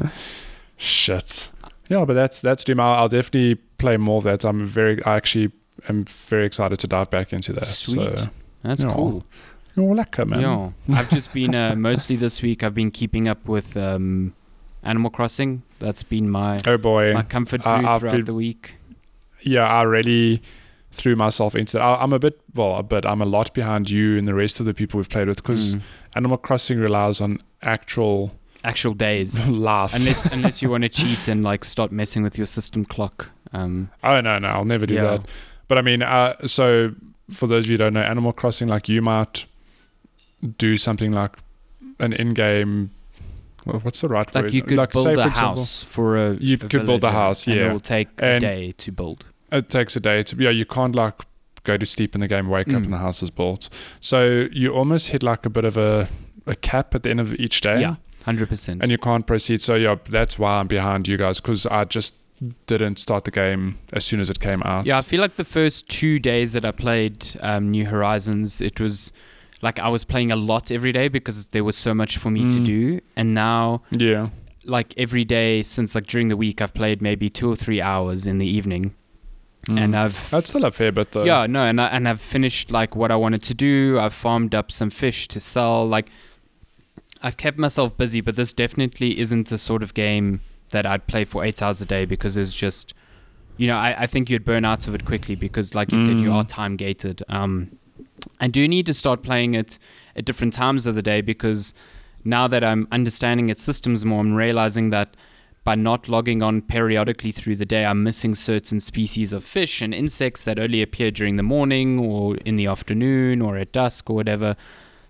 Shit. Yeah, but that's that's Doom. I'll, I'll definitely play more of that. I'm very I actually am very excited to dive back into that. Sweet. So That's Yeah. cool. you're lekker, man. Yeah, I've just been uh, mostly this week. I've been keeping up with um, Animal Crossing. That's been my Oh boy. my comfort food throughout been- the week. yeah, I really threw myself into that. I, I'm a bit well, but I'm a lot behind you and the rest of the people we've played with because Mm. Animal Crossing relies on actual actual days. laugh. unless unless you want to cheat and like start messing with your system clock. Um, Oh no, no, I'll never do Yeah. that. But I mean, uh, so for those of you who don't know, Animal Crossing, like you might do something like an in-game. well, What's the right like word? you could say, build for a house for a You a could build a house, and yeah. it will take a day to build. It takes a day to. Yeah, you can't like go to sleep in the game, wake up, Mm. and the house is built. So you almost hit like a bit of a a cap at the end of each day. Yeah, hundred percent. And you can't proceed. So yeah, that's why I'm behind you guys because I just didn't start the game as soon as it came out. Yeah, I feel like the first two days that I played um, New Horizons, it was like I was playing a lot every day because there was so much for me to Mm. do. And now, Yeah. like every day since like during the week, I've played maybe two or three hours in the evening, and Mm. I've That's still a fair bit though. yeah no, and I, and I've finished like what I wanted to do. I've farmed up some fish to sell. Like I've kept myself busy, but this definitely isn't the sort of game that I'd play for eight hours a day because it's just you know, I, I think you'd burn out of it quickly because, like you said, you Mm. are time gated. Um, I do need to start playing it at different times of the day because now that I'm understanding its systems more, I'm realizing that by not logging on periodically through the day, I'm missing certain species of fish and insects that only appear during the morning or in the afternoon or at dusk or whatever.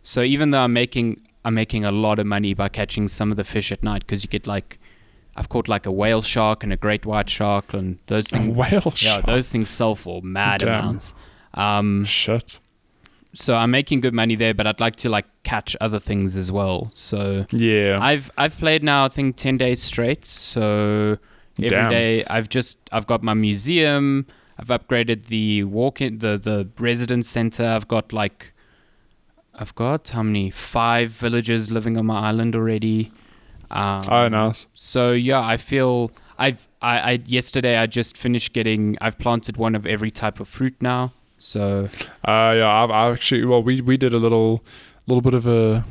So even though I'm making I'm making a lot of money by catching some of the fish at night because you get like I've caught like a whale shark and a great white shark and those A things. whale Yeah, shark. those things sell for mad Damn. amounts. Um, Shit. so I'm making good money there, but I'd like to like catch other things as well. So Yeah. I've I've played now I think ten days straight. So every day Damn. I've just I've got my museum. I've upgraded the walk in the the residence center. I've got like I've got how many five villagers living on my island already. Um, oh, nice. so yeah, I feel I've I, I yesterday I just finished getting I've planted one of every type of fruit now. So Uh, yeah, I've, i actually, well, we, we did a little, little bit of a,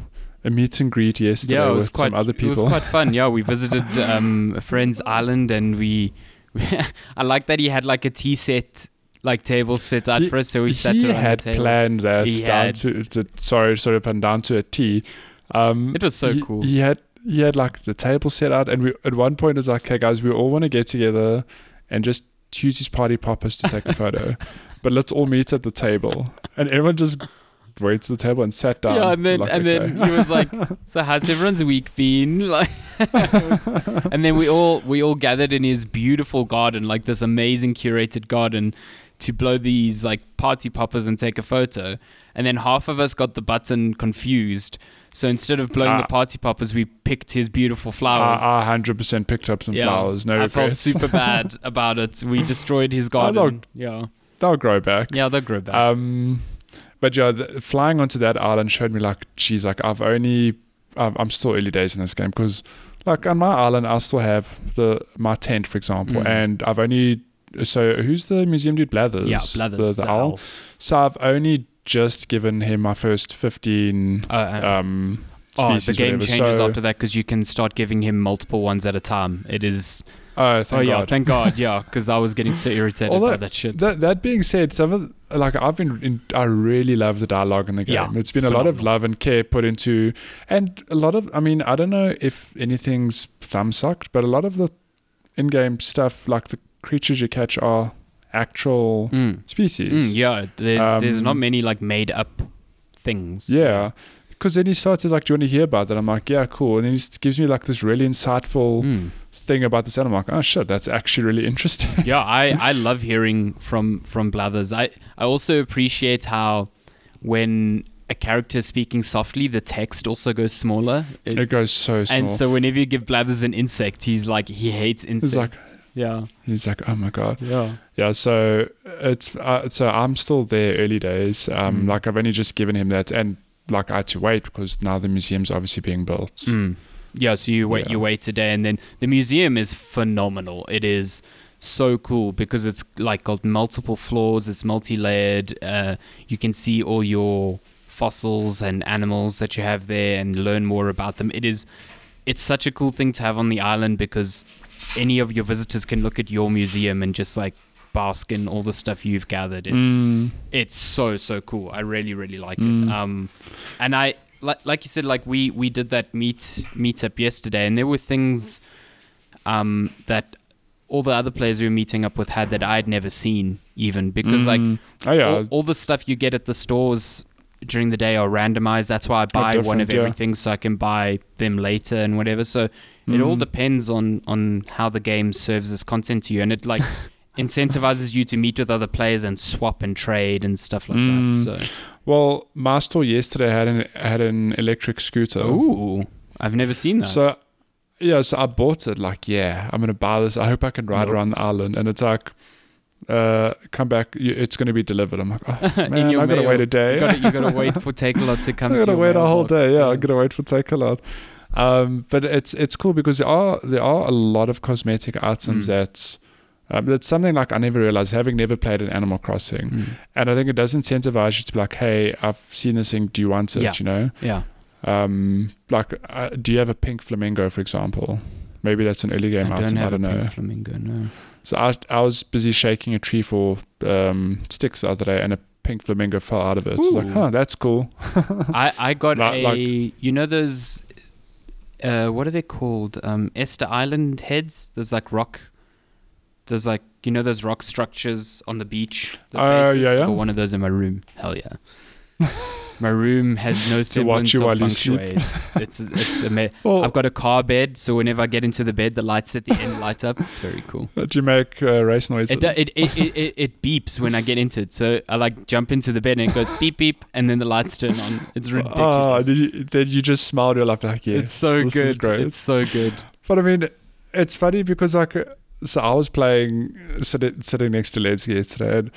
a meet and greet yesterday yeah, it was with quite some other people. it was quite fun. Yeah, we visited um, a friend's island and we, I like that he had like a tea set like table set out He- for us, so we sat he around had the table. planned that He down had. to, to, sorry, sorry, pun down to a T. Um, It was so he, cool. He had, he had like the table set out, and we at one point it was like, "Okay, guys, we all want to get together and just use these party poppers to take a photo, but let's all meet at the table." And everyone just went to the table and sat down. yeah, and then like, and then he was like, "So how's everyone's week been?" Like, and then we all we all gathered in his beautiful garden, like this amazing curated garden, to blow these like party poppers and take a photo. And then half of us got the button confused. So instead of blowing the Ah. party poppers, we picked his beautiful flowers. I, I 100% picked up some Yeah, flowers. No I felt super bad about it. We destroyed his I garden. don't- yeah, They'll grow back. yeah, they'll grow back. Um, but yeah, the, flying onto that island showed me like, geez, like I've only, I'm, I'm still early days in this game because, like on my island, I still have the my tent, for example, Mm. and I've only. So who's the museum dude? Blathers. yeah, Blathers, The, the the owl. owl. So I've only just given him my first fifteen Uh, um Oh, the game whatever. changes so, after that because you can start giving him multiple ones at a time. It is. Oh, thank oh yeah, God. thank God. Yeah, because I was getting so irritated by that shit. That that being said, some of like I've been in, I really love the dialogue in the game. Yeah, it's it's been a lot of love and care put into, and a lot of. I mean, I don't know if anything's thumb sucked, but a lot of the in-game stuff, like the creatures you catch, are actual Mm. species. Mm, yeah, there's there's not Um, many like made up things. Yeah. Because then he starts as like, "Do you want to hear about that?" I'm like, "Yeah, cool." And then he just gives me like this really insightful Mm. thing about this animal. I'm like, "Oh shit, that's actually really interesting." yeah, I, I love hearing from from Blathers. I I also appreciate how when a character is speaking softly, the text also goes smaller. it It's- goes so small. and so whenever you give Blathers an insect, he's like he hates insects. like- yeah, He's like, "Oh my god." yeah. Yeah, so it's uh, so I'm still there early days. Um, Mm. like I've only just given him that, and like I had to wait because now the museum's obviously being built. Mm. Yeah, so you wait, Yeah. you wait today, and then the museum is phenomenal. It is so cool because it's like got multiple floors. It's multi-layered. Uh, you can see all your fossils and animals that you have there, and learn more about them. It is, it's such a cool thing to have on the island because any of your visitors can look at your museum and just like bask in all the stuff you've gathered. It's Mm. it's so so cool. I really really like Mm. it. Um, and I like like you said, like we we did that meet meetup yesterday, and there were things um that all the other players we were meeting up with had that I'd never seen even because like Mm. oh yeah, all, all the stuff you get at the stores during the day are randomized. That's why I buy one of yeah. everything so I can buy them later and whatever. So it all Mm. depends on on how the game serves as content to you, and it like incentivizes you to meet with other players and swap and trade and stuff like Mm. that. So. well, my store yesterday had an had an electric scooter. Ooh, I've never seen that. So yeah, so I bought it. Like, yeah, I'm gonna buy this. I hope I can ride Nope. around the island. And it's like, uh, come back. you- It's gonna be delivered. I'm like, oh, man, I gotta mail. wait a day. you gotta, you gotta wait for Takealot to come. I to gotta wait a whole day. Yeah, I gotta wait for Takealot. Um, but it's it's cool because there are there are a lot of cosmetic items Mm. that um, that's something like I never realized having never played an Animal Crossing, Mm. and I think it does incentivize you to be like, hey, I've seen this thing. Do you want it? Yeah. You know, Yeah, um, like uh, do you have a pink flamingo, for example? Maybe that's an early game I item. don't I don't a know. pink flamingo. No. So I I was busy shaking a tree for um, sticks the other day, and a pink flamingo fell out of it. So I was like, huh, that's cool. I, I got Like- a like- you know those uh what are they called um Easter Island heads There's like rock There's like you know those rock structures on the beach the Oh, faces? yeah, yeah. got one of those in my room hell yeah my room has no semblance of feng shui it's it's, it's ama- Well, I've got a car bed so whenever I get into the bed the lights at the end light up it's very cool that you make uh, race noises. it, do- it, it, it, it, it beeps when I get into it. So I like jump into the bed and it goes beep beep, and then the lights turn on. It's Oh, ridiculous. did you, then you just smiled your life like, yes, it's so good. It's so good. But I mean, it's funny because like, uh, so I was playing sitting, sitting next to Lensky yesterday, and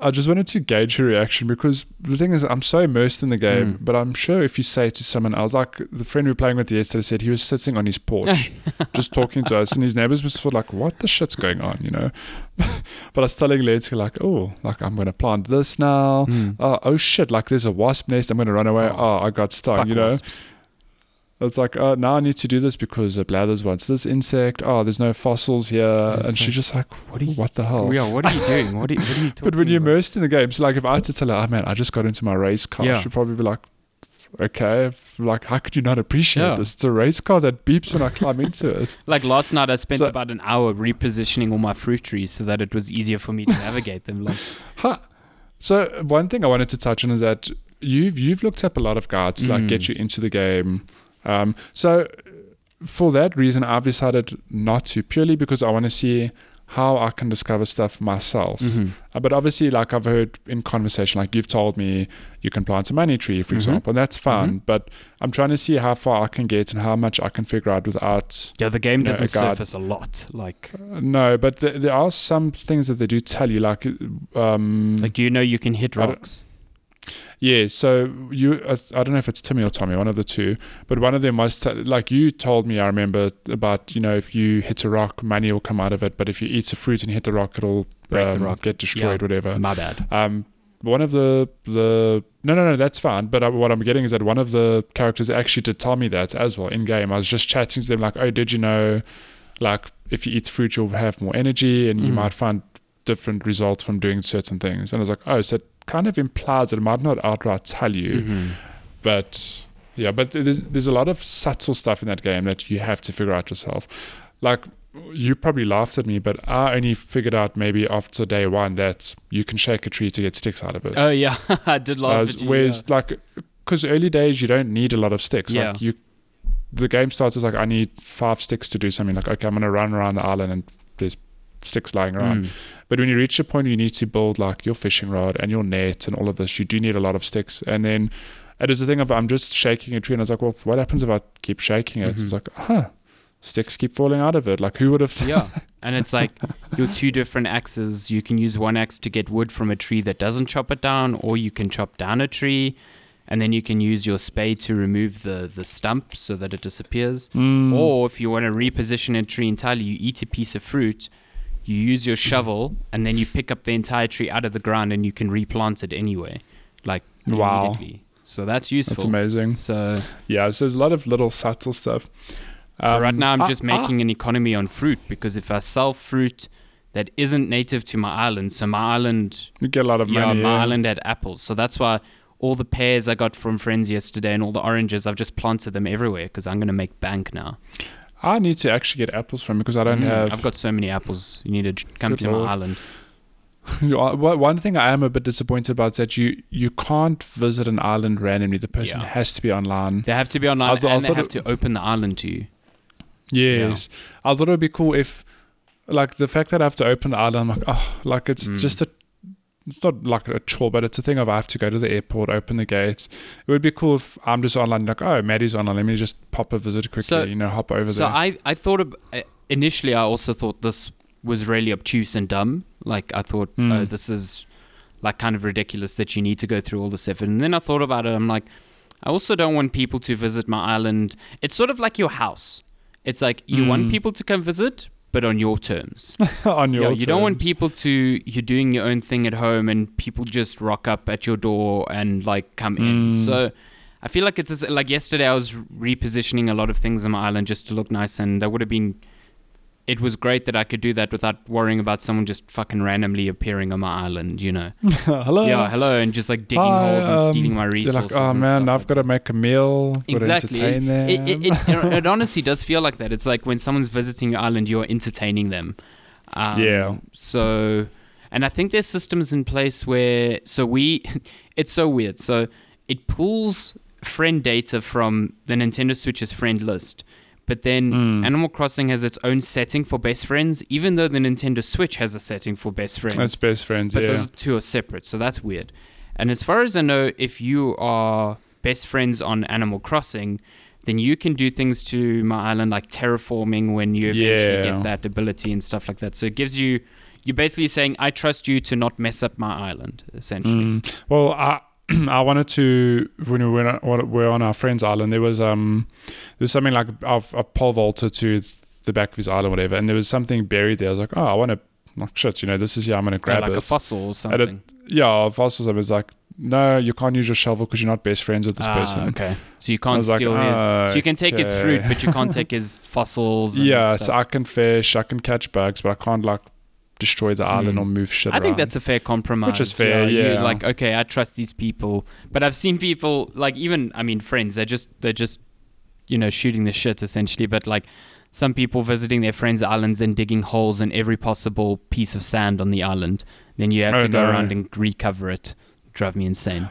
I just wanted to gauge her reaction because the thing is, I'm so immersed in the game. Mm. But I'm sure if you say to someone, I was like the friend we were playing with yesterday said he was sitting on his porch, just talking to us, and his neighbors was sort of like, "What the shit's going on?" You know. but I was telling Lensky like, "Oh, like I'm gonna plant this now." Mm. Oh, oh shit! Like there's a wasp nest. I'm gonna run away. Oh. Oh, I got stung. Fuck you know. wasps. It's like, oh, now I need to do this because uh, Blathers wants this insect. Oh, there's no fossils here. It's and she's just like, What are you? what the hell? Yeah, what are you doing? What are, what are you talking but when you're about? immersed in the game, so like if I had to tell her, oh man, I just got into my race car, Yeah. she'd probably be like, okay, like how could you not appreciate Yeah. this? It's a race car that beeps when I climb into it. Like last night, I spent So- about an hour repositioning all my fruit trees so that it was easier for me to navigate them. Like, Huh. So one thing I wanted to touch on is that you've you've looked up a lot of guides to like get Mm. you into the game. Um, so for that reason, I've decided not to purely because I want to see how I can discover stuff myself. mhm. Uh, but obviously, like I've heard in conversation, like you've told me you can plant a money tree, for Mhm. example, and that's fun. Mhm. But I'm trying to see how far I can get and how much I can figure out without. yeah, the game doesn't a surface a lot. Like, Uh, no, but th- there are some things that they do tell you, like, um, like, do you know you can hit rocks? Yeah. So you, I don't know if it's Timmy or Tommy, one of the two, but one of them was t- like you told me. I remember about you know if you hit a rock, money will come out of it, but if you eat a fruit and hit the rock, it'll Break the um, rock. get destroyed, Yeah. whatever. My bad. Um, one of the the no no no that's fine. But uh, what I'm getting is that one of the characters actually did tell me that as well in game. I was just chatting to them like, oh, did you know, like if you eat fruit, you'll have more energy and you Mhm. might find different results from doing certain things. And I was like, oh, so kind of implies that it might not outright tell you, Mhm. but yeah, but there's there's a lot of subtle stuff in that game that you have to figure out yourself. Like you probably laughed at me, but I only figured out maybe after day one that you can shake a tree to get sticks out of it. Oh yeah, I did laugh Uh, at you. whereas like because early days you don't need a lot of sticks. Yeah. Like you, the game starts as like I need five sticks to do something. Like okay, I'm gonna run around the island and there's sticks lying around. Mm. But when you reach a point you need to build like your fishing rod and your net and all of this, you do need a lot of sticks. And then it is a thing of I'm just shaking a tree and I was like, well, what happens if I keep shaking it? Mhm. It's like, huh, sticks keep falling out of it. Like who would have? yeah. And it's like your two different axes. You can use one axe to get wood from a tree that doesn't chop it down, or you can chop down a tree, and then you can use your spade to remove the, the stump so that it disappears. Mm. Or if you want to reposition a tree entirely, you eat a piece of fruit, you use your shovel, and then you pick up the entire tree out of the ground and you can replant it anyway. Like Wow. immediately. So that's useful. That's amazing. So Yeah, so there's a lot of little subtle stuff. But right Um, now, I'm I- just making an economy on fruit because if I sell fruit that isn't native to my island, so my island, you get a lot of yeah, money. my yeah. island had apples, so that's why all the pears I got from friends yesterday and all the oranges, I've just planted them everywhere because I'm gonna make bank now. I need to actually get apples from because I don't Mm, have. I've got so many apples. You need to come to lord. my island. Are- one thing I am a bit disappointed about is that you you can't visit an island randomly. The person Yeah. has to be online. They have to be online I I and they have it- to open the island to you. Yes, I thought it would be cool if, like, the fact that I have to open the island. I'm like, oh, like it's Mm. just a. It's not like a chore, but it's a thing of I have to go to the airport, open the gates. It would be cool if I'm just online, like, oh, Maddie's online. Let me just pop a visit quickly. So- you know, hop over So there. I, I thought of, uh, initially I also thought this was really obtuse and dumb. Like I thought, Hmm. oh, this is like kind of ridiculous that you need to go through all this effort. And then I thought about it. I'm like, I also don't want people to visit my island. It's sort of like your house. It's like you want Hmm. people to come visit, but on your terms. on your Yeah, you don't want people to you're doing your own thing at home and people just rock up at your door and like come in. Mm. So I feel like it's just- like yesterday I was repositioning a lot of things on my island just to look nice and that would have been it was great that I could do that without worrying about someone just fucking randomly appearing on my island, you know. hello. Yeah, hello, and just like digging Hi, holes and um, stealing my You're resources. like, oh man, I've like got to make a meal. Got to Exactly. entertain them. It, it, it, it, it honestly does feel like that. It's like when someone's visiting your island, you're entertaining them. Um, Yeah. So, and I think there's systems in place where, so we, it's so weird. So it pulls friend data from the Nintendo Switch's friend list. But then Mm. Animal Crossing has its own setting for best friends, even though the Nintendo Switch has a setting for best friends That's best friends. Yeah. But yeah. those two are separate, so that's weird. And as far as I know, if you are best friends on Animal Crossing, then you can do things to my island like terraforming when you eventually Yeah. get that ability and stuff like that. So it gives you you're basically saying I trust you to not mess up my island, essentially. Mm. Well, I I wanted to when we were on, were on our friend's island. There was um there was something like a, a pole vaulter to the back of his island, whatever, and there was something buried there. I was like, oh, I want to. Like shit, you know, this is yeah. I'm gonna Yeah, grab like it. a fossil or something. it- yeah, fossils. I was like, no, you can't use your shovel because you're not best friends with this Ah, person. Okay. So you can't was like, steal his. "Ah, So you can take his fruit, but you can't take his fossils. And Yeah, stuff. so I can fish, I can catch bugs, but I can't like destroy the island Mm. or move shit I think that's a fair compromise. Which is fair, you- yeah. like, okay, I trust these people, but I've seen people like even I mean friends. They're just they're just you know shooting the shit essentially. But like some people visiting their friends' islands and digging holes in every possible piece of sand on the island. Then you have Oh, to go no. around and recover it. Drive me insane.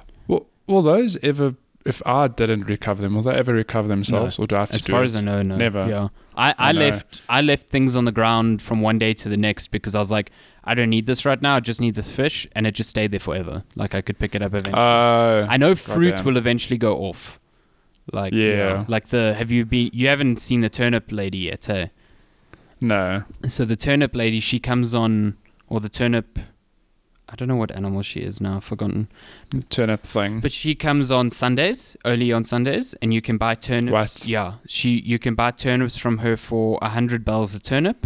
Will those ever, if I didn't recover them, will they ever recover themselves, or do I have to As do far it? as I know, no. Never. Yeah. I, I, I left I left things on the ground from one day to the next because I was like, I don't need this right now. I just need this fish, and it just stayed there forever. Like I could pick it up eventually. Uh, I know fruit goddamn. will eventually go off. Like Yeah. like the have you been you haven't seen the turnip lady yet, eh? no. So the turnip lady, she comes on or the turnip I don't know what animal she is now, I've forgotten. Turnip thing. But she comes on Sundays, early on Sundays, and you can buy turnips. What? Yeah, she you can buy turnips from her for a hundred bells a turnip,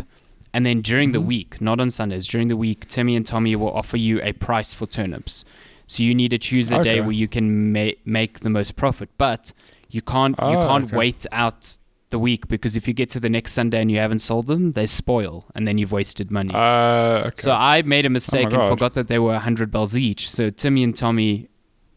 and then during the Mhm. week, not on Sundays, during the week, Timmy and Tommy will offer you a price for turnips. So you need to choose a day where you can ma- make the most profit, but you can't you Oh, can't okay. wait out the week because if you get to the next Sunday and you haven't sold them, they spoil, and then you've wasted money. Uh, okay. So I made a mistake and God. forgot that they were 100 bells each. So Timmy and Tommy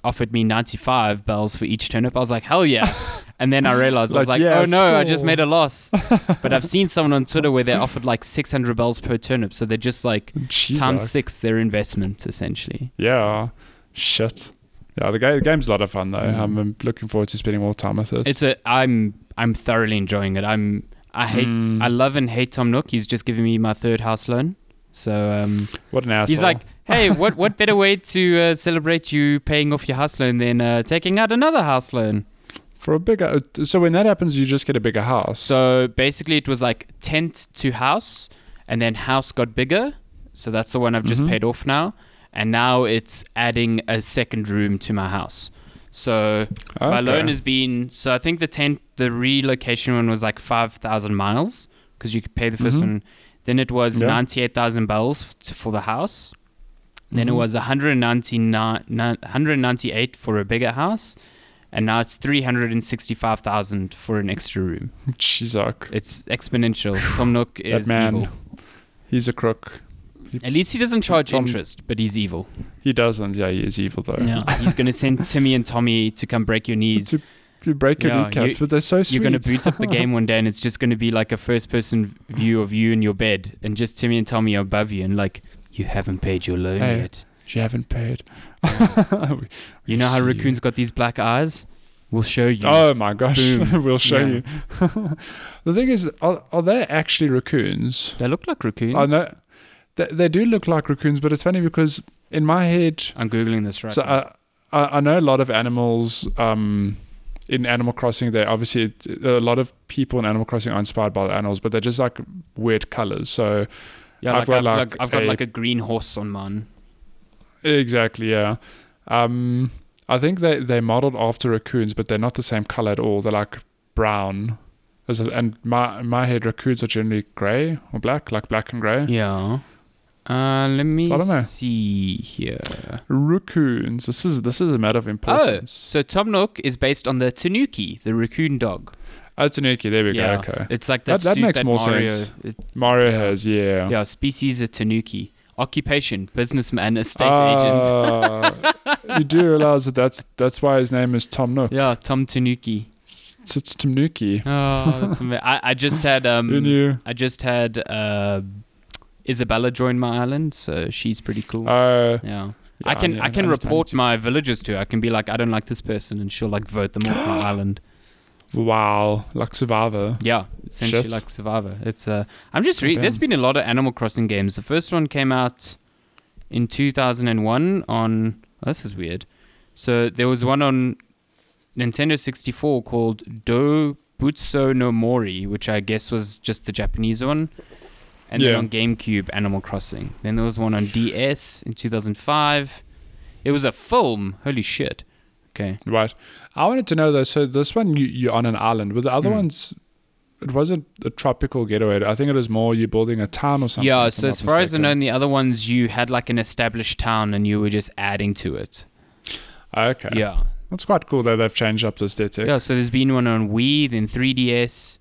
offered me 95 bells for each turnip. I was like, hell yeah. And then I realized, I was Like, like, yeah, oh no, I just made a loss. but I've seen someone on Twitter where they offered like 600 bells per turnip. So they're just like Jesus. times six their investment, essentially. Yeah. Shit. Yeah, the, ga- the game's a lot of fun though. Mm. I'm, I'm looking forward to spending more time with it. It's a, I'm, I'm thoroughly enjoying it. I'm, I hate, Mm. I love and hate Tom Nook. He's just giving me my third house loan. So, um, what an asshole. He's like, hey, what what better way to uh, celebrate you paying off your house loan than uh, taking out another house loan? for a bigger. So when that happens, you just get a bigger house. So basically, it was like tent to house, and then house got bigger. So that's the one I've just Mhm. paid off now, and now it's adding a second room to my house. So my loan has been so I think the tent the relocation one was like five thousand miles because you could pay the 1st Mhm. one. Then it was Yeah. ninety eight thousand bells f- for the house. Then it Mhm. was 199, 198 for a bigger house, and now it's 365,000 for an extra room. Chizak. It's exponential. Tom Nook is that man. evil. He's a crook. At least he doesn't charge Tom- interest, but he's evil. He doesn't. Yeah, he is evil though. Yeah, he's gonna send Timmy and Tommy to come break your knees. To, to break your Yeah, kneecaps, you- but they're so sweet. You're gonna boot up the game one day, and it's just gonna be like a first-person view of you in your bed, and just Timmy and Tommy are above you, and like you haven't paid your loan Hey. yet. You haven't paid. You know how raccoons got these black eyes? We'll show you. Oh my gosh, we'll show Yeah. you. the thing is, are, are they actually raccoons? They look like raccoons. I know they, they do look like raccoons, but it's funny because in my head, I'm googling this right so. I, I I know a lot of animals um, in Animal Crossing. They obviously a lot of people in Animal Crossing are inspired by the animals, but they're just like weird colors. So yeah, I've like, got I've, like I've got a- like a green horse on mine. exactly, yeah. Um, I think they they modeled after raccoons, but they're not the same color at all. They're like brown. And my my head, raccoons are generally grey or black, like black and grey. Yeah. Uh, let me So I don't know. see here. Raccoons. This is this is a matter of importance. Oh, importance. so Tom Nook is based on the Tanuki, the raccoon dog. Oh, Tanuki. There we yeah, go. Okay. it's like that. That- that makes that more Mario, sense. it- Mario has, yeah. yeah, species a Tanuki. Occupation: businessman, estate agent. Ah, you do realize that that's that's why his name is Tom Nook. Yeah, Tom Tanuki. It's, it's Tanuki. Oh, that's ama- I, I just had Who um, knew? I just had uh, Isabella joined my island, so she's pretty cool. Uh, yeah. I can yeah, I can report my villagers to her. I can be like, I don't like this person, and she'll like vote them off my island. Wow, like Survivor. Yeah, essentially Shit. like Survivor. It's uh, I'm just reading. There's been a lot of Animal Crossing games. The first one came out in 2001 on. oh, this is weird. So there was one on Nintendo 64 called Do Butsu no Mori, which I guess was just the Japanese one. And then on GameCube, Animal Crossing. Then there was one on DS in 2005. It was a film. Holy shit. Okay. Right. I wanted to know though. So this one, you you're on an island. With the other Mm. ones, it wasn't a tropical getaway. I think it was more you're building a town or something. Yeah, so as far as I know, mistaken. in the other ones, you had like an established town and you were just adding to it. Okay. Yeah. That's quite cool though. they've changed up the aesthetic. Yeah, so there's been one on Wii, then 3DS,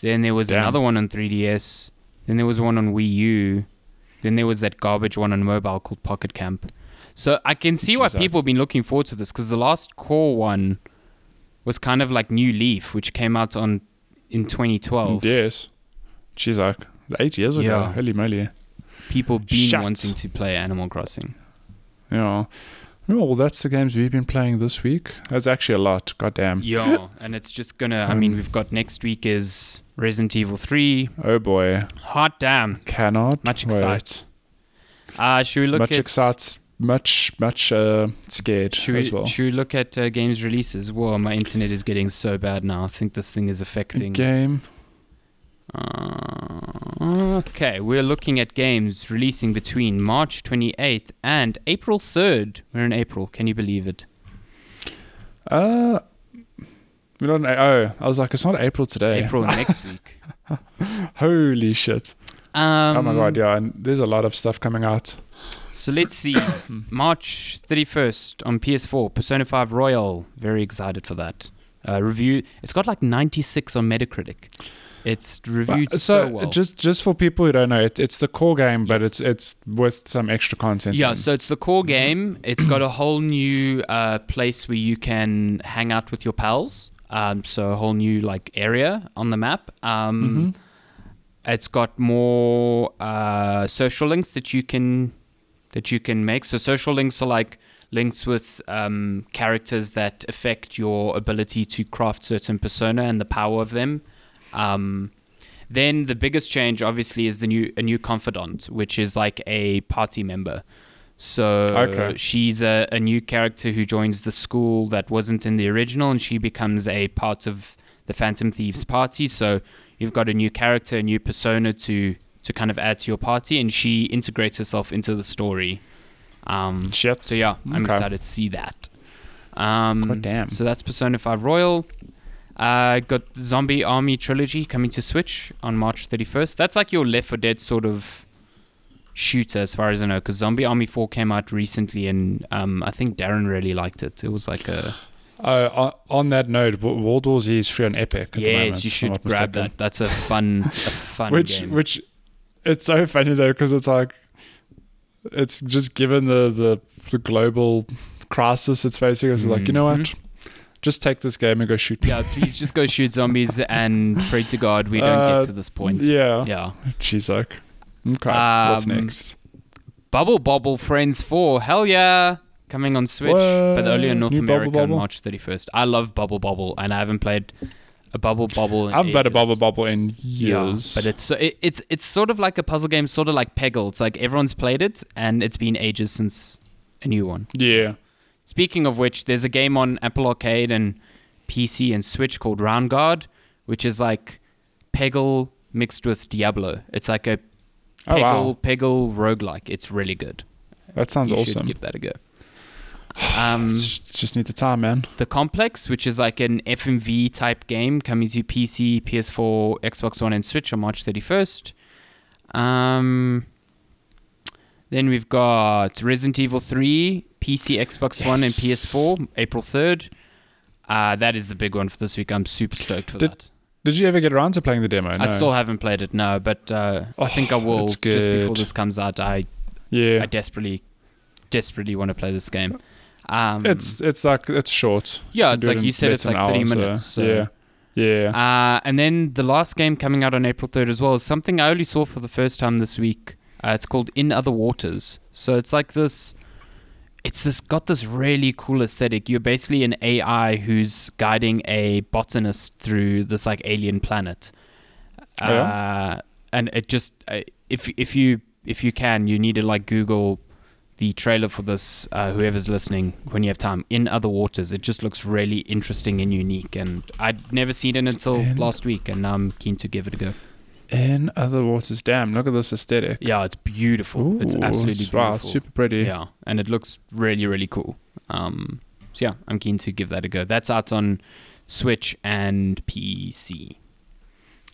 then there was Damn. another one on 3DS, then there was one on Wii U, then there was that garbage one on mobile called Pocket Camp. So I can see why people have been looking forward to this because the last core one was kind of like New Leaf, which came out on in 2012. Yes. She's like eight years ago. Yeah. Holy moly. People been Shut. wanting to play Animal Crossing. Yeah. Oh, well, that's the games we've been playing this week. That's actually a lot. Goddamn. Yeah, and it's just gonna. I Um, mean, we've got next week is Resident Evil 3. Oh boy. Hot damn. Cannot. Much wait. excite. Uh, should we look much at excites. Much, much uh, scared Should we, well. should we look at uh, games releases? Whoa, my internet is getting so bad now. I think this thing is affecting. Game. Uh, okay, we're looking at games releasing between March 28th and April 3rd. We're in April. Can you believe it? Uh, we don't. Oh, I was like, it's not April It's today. April next week. Holy shit! Um, oh my god, yeah. And there's a lot of stuff coming out. So let's see. March 31st on PS4, Persona 5 Royal. Very excited for that. Uh, review. It's got like 96 on Metacritic. It's reviewed But- so, well. just just for people who don't know, it, it's the core game, but it's it's with some extra content. Yeah, in. so it's the core game. It's got a whole new uh, place where you can hang out with your pals. Um, so a whole new like area on the map. Um, Mhm. It's got more uh, social links that you can that you can make. So social links are like links with um, characters that affect your ability to craft certain persona and the power of them. Um, then the biggest change, obviously, is the new a new confidant, which is like a party member. So Okay. she's a, a new character who joins the school that wasn't in the original, and she becomes a part of the Phantom Thieves party. So you've got a new character, a new persona to to kind of add to your party, and she integrates herself into the story. Um, Shit. so yeah, I'm Okay. excited to see that. Um, God damn. So that's Persona 5 Royal. Uh, got Zombie Army Trilogy coming to Switch on March 31st. That's like your Left 4 Dead sort of shooter, as far as I know, because Zombie Army 4 came out recently, and um, I think Darren really liked it. It was like a Uh, on, that note, Wo- World War Z is free on Epic. At the moment, yes, you should grab mistaken. that. That's a fun, a fun Which game. which it's so funny though because it's like it's just given the the, the global crisis it's facing. It's like you know what, just take this game and go shoot. Yeah, please just go shoot zombies and pray to God we don't Uh, get to this point. Yeah. Yeah. She's like, okay, what's Um, next? Bubble Bobble Friends 4. Hell yeah. Coming on Switch, but only in North New Bubble America on Bobble? March 31st. I love Bubble Bobble, and I haven't played a Bubble Bobble in I haven't played a Bubble Bobble in Yeah, years. but it's it, it's it's sort of like a puzzle game, sort of like Peggle. It's like everyone's played it, and it's been ages since a new one. yeah, Speaking of which, there's a game on Apple Arcade and PC and Switch called Roundguard, which is like Peggle mixed with Diablo. It's like a oh Peggle wow, Peggle roguelike. It's really good. that sounds you awesome. give that a go. Um, just, just need the time, man. the Complex, which is like an FMV type game coming to PC, PS4, Xbox One, and Switch on March 31st. Um, then we've got Resident Evil 3, PC, Xbox One, and PS4, April 3rd. Uh, that is the big one for this week. I'm super stoked for Did- that. Did you ever get around to playing the demo? I still haven't played it, no, but uh, I think I Oh, will just before this comes out. I yeah. I desperately, desperately want to play this game. Um, it's it's like it's short. yeah, it's like you said, it's like thirty hour, minutes. So. Yeah. Yeah. Uh, and then the last game coming out on April 3rd as well is something I only saw for the first time this week. Uh, it's called In Other Waters. So it's like this. It's this got this really cool aesthetic. You're basically an AI who's guiding a botanist through this like alien planet. Oh, yeah? Uh, and it just uh, if if you if you can, you need to like Google the trailer for this. Uh, whoever's listening, when you have time, in other waters, it just looks really interesting and unique. And I'd never seen it until In- last week, and now I'm keen to give it a go. In other waters, damn! Look at this aesthetic. Yeah, it's beautiful. it's absolutely it's- beautiful. Wow, super pretty. Yeah, and it looks really really cool. Um, so yeah, I'm keen to give that a go. That's out on Switch and PC.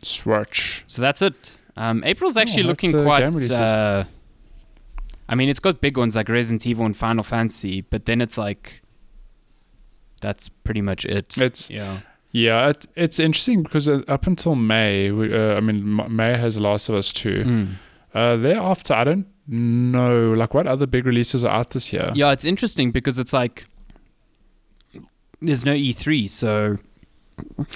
Swatch. So that's it. Um, April's actually Oh, looking uh, quite. Uh, I mean, it's got big ones like Resident Evil and Final Fantasy, but then it's like that's pretty much it. It's Yeah. Yeah, it, it's interesting because uh, up until May, we, uh, I mean, May has Last of Us two. Mm. Uh, thereafter, I don't know like what other big releases are out this year. Yeah, it's interesting because it's like there's no E3, so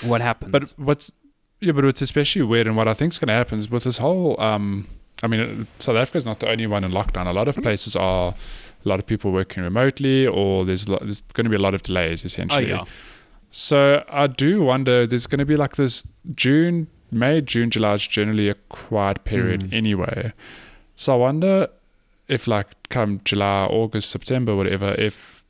what happens? But what's yeah, but what's especially weird and what I think is going to happen is with this whole. Um, I mean, South Africa's not the only one in lockdown. A lot of places are. A lot of people working remotely, or there's, lo- there's going to be a lot of delays essentially. oh essentially. yeah, So I do wonder. There's going to be like this June, May, June, July is generally a quiet period Mm. anyway. So I wonder if like come July, August, September, whatever, if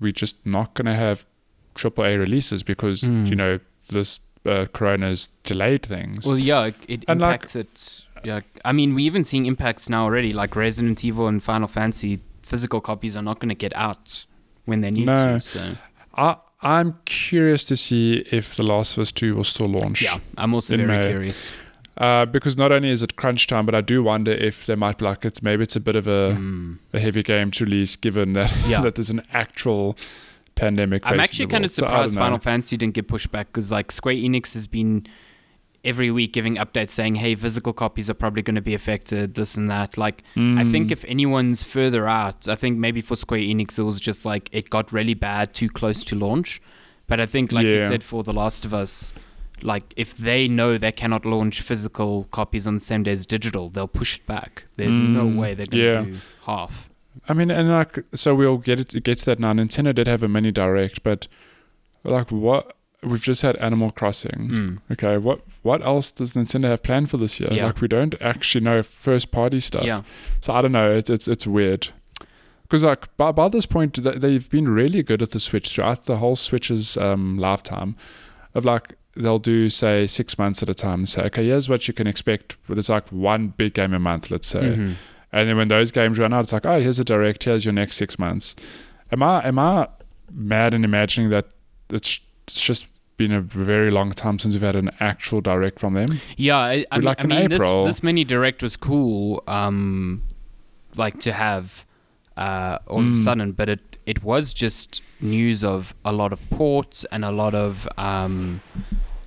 we're just not going to have AAA releases because Mm. you know this uh, Corona's delayed things. well yeah, it, it And, like- impacts it. Yeah, I mean we're even seeing impacts now already. Like Resident Evil and Final Fantasy, physical copies are not going to get out when they need No. to. So I I'm curious to see if The Last of Us Two will still launch. yeah, I'm also very May. curious. Uh, because not only is it crunch time, but I do wonder if they might be like it's maybe it's a bit of a Mm. a heavy game to release, given that Yeah. that there's an actual pandemic. I'm actually kind of world. So surprised don't. Final Fantasy didn't get pushed back because like Square Enix has been every week giving updates saying, "Hey, physical copies are probably going to be affected, this and that." Like, I think Mm. if anyone's further out, I think maybe for Square Enix it was just like it got really bad too close to launch. But I think, like you said, for The Last of Us, like if they know they cannot launch physical copies on the same day as digital, they'll push it back. There's no Mm, way they're going to yeah. do half. I mean, and like, so we'll get it. It gets that now. Nintendo did have a mini direct, but like, what we've just had Animal Crossing. Mm. Okay, what what else does Nintendo have planned for this year? Yeah. Like, we don't actually know first party stuff. Yeah. So I don't know. It's it's it's weird. Because like by, by this point, they've been really good at the Switch throughout the whole Switch's um, lifetime. Of like they'll do say six months at a time. And say okay, here's what you can expect. But it's like one big game a month, let's say. Mhm. And then when those games run out, it's like oh, here's a direct. Here's your next six months. Am I am I mad in imagining that it's it's just been a very long time since we've had an actual direct from them? Yeah, I, I mean, like I mean this, this mini direct was cool, um, like to have uh, all of a Mm. sudden, but it it was just news of a lot of ports and a lot of um,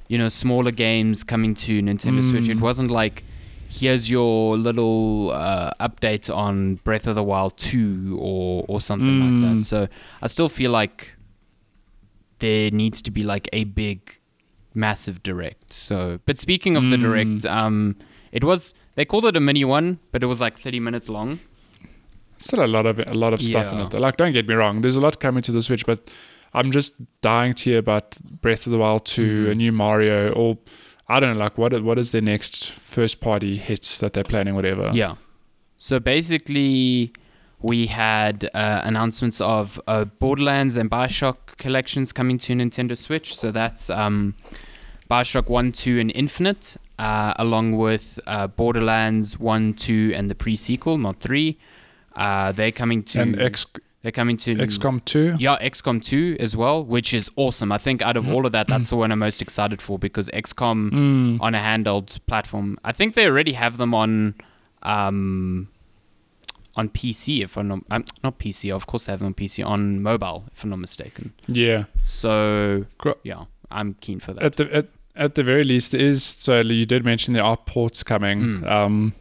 you know smaller games coming to Nintendo Switch. It Mm. wasn't like here's your little uh, update on Breath of the Wild two or or something like Mm. that. So I still feel like there needs to be like a big massive direct. So, but speaking of the Mm. direct, um, it was they called it a mini one, but it was like thirty minutes long. still a lot of a lot of stuff in it. Like, don't get me wrong, there's a lot coming to the Switch, but I'm just dying to hear about Breath of the Wild 2, Mhm. a new Mario, or I don't know, like what what is their next first party hits that they're planning, whatever. Yeah. So basically, we had uh, announcements of uh, Borderlands and Bioshock collections coming to Nintendo Switch. So that's um, Bioshock 1, 2, and Infinite, uh, along with uh, Borderlands 1, 2, and the pre sequel, not 3. Uh, they're coming to. And X, they're coming to. XCOM 2. Yeah, XCOM 2 as well, which is awesome. I think out of all of that, that's the one I'm most excited for because XCOM Mm. on a handheld platform. I think they already have them on um, on PC. If I'm not, um, not PC, of course they have them on PC on mobile. If I'm not mistaken. Yeah. So yeah, I'm keen for that. At the at, at the very least, there is so you did mention there are ports coming. Mm. Um,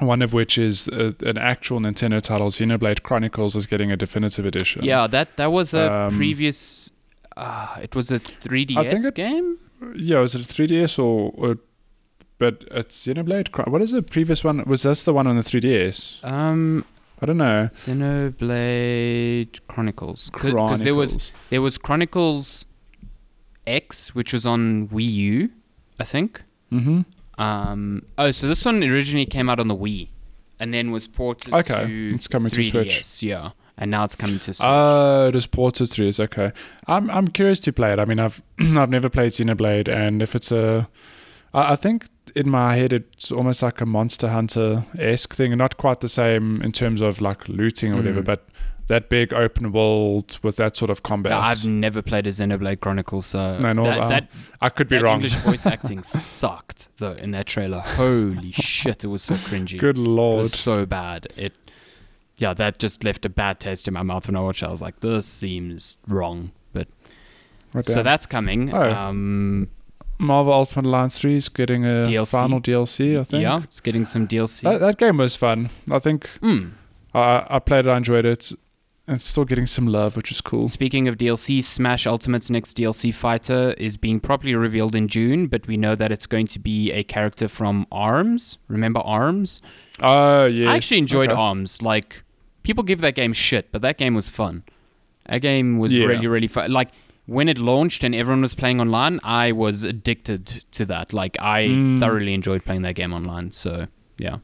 one of which is a, an actual Nintendo title, Xenoblade Chronicles, is getting a definitive edition. Yeah, that that was a Um, previous. Uh, it was a 3DS it- game. yeah. Was it 3DS or, or but it's Xenoblade. Chron- What is the previous one? Was this the one on the 3DS? Um, I don't know. Xenoblade Chronicles. Because there was Chronicles. there was Chronicles X, which was on Wii U, I think. Mhm. Um, oh, so this one originally came out on the Wii, and then was ported Okay, to it's coming to 3DS. Switch. Yeah, and now it's coming to Switch. Oh, it is ported through. It's okay. I'm I'm curious to play it. I mean, I've I've never played Xenoblade, and if it's a, I, I think in my head it's almost like a Monster Hunter esque thing, and not quite the same in terms of like looting or whatever, Mm. but that big open world with that sort of combat. No, I've never played a Xenoblade Chronicles, so No, nor that, I. that, I could be that wrong. English voice acting sucked though in that trailer. Holy shit, it was so cringy. Good It lord. was so bad. It, yeah, that just left a bad taste in my mouth when I watched. it. I was like, this seems wrong. But so that's coming. Oh. Um, Marvel Ultimate Alliance 3 is getting a DLC. final DLC, I think. yeah, it's getting some DLC. That, that game was fun. I think Mm. I, I played it, I enjoyed it. It's still getting some love, which is cool. Speaking of DLC, Smash Ultimate's next DLC fighter is being properly revealed in June, but we know that it's going to be a character from ARMS. Remember ARMS? Oh, yeah. I actually enjoyed Okay. ARMS. Like, people give that game shit, but that game was fun. That game was Yeah. really, really fun. Like, when it launched and everyone was playing online, I was addicted to that. Like, I Mm. thoroughly enjoyed playing that game online. So, yeah.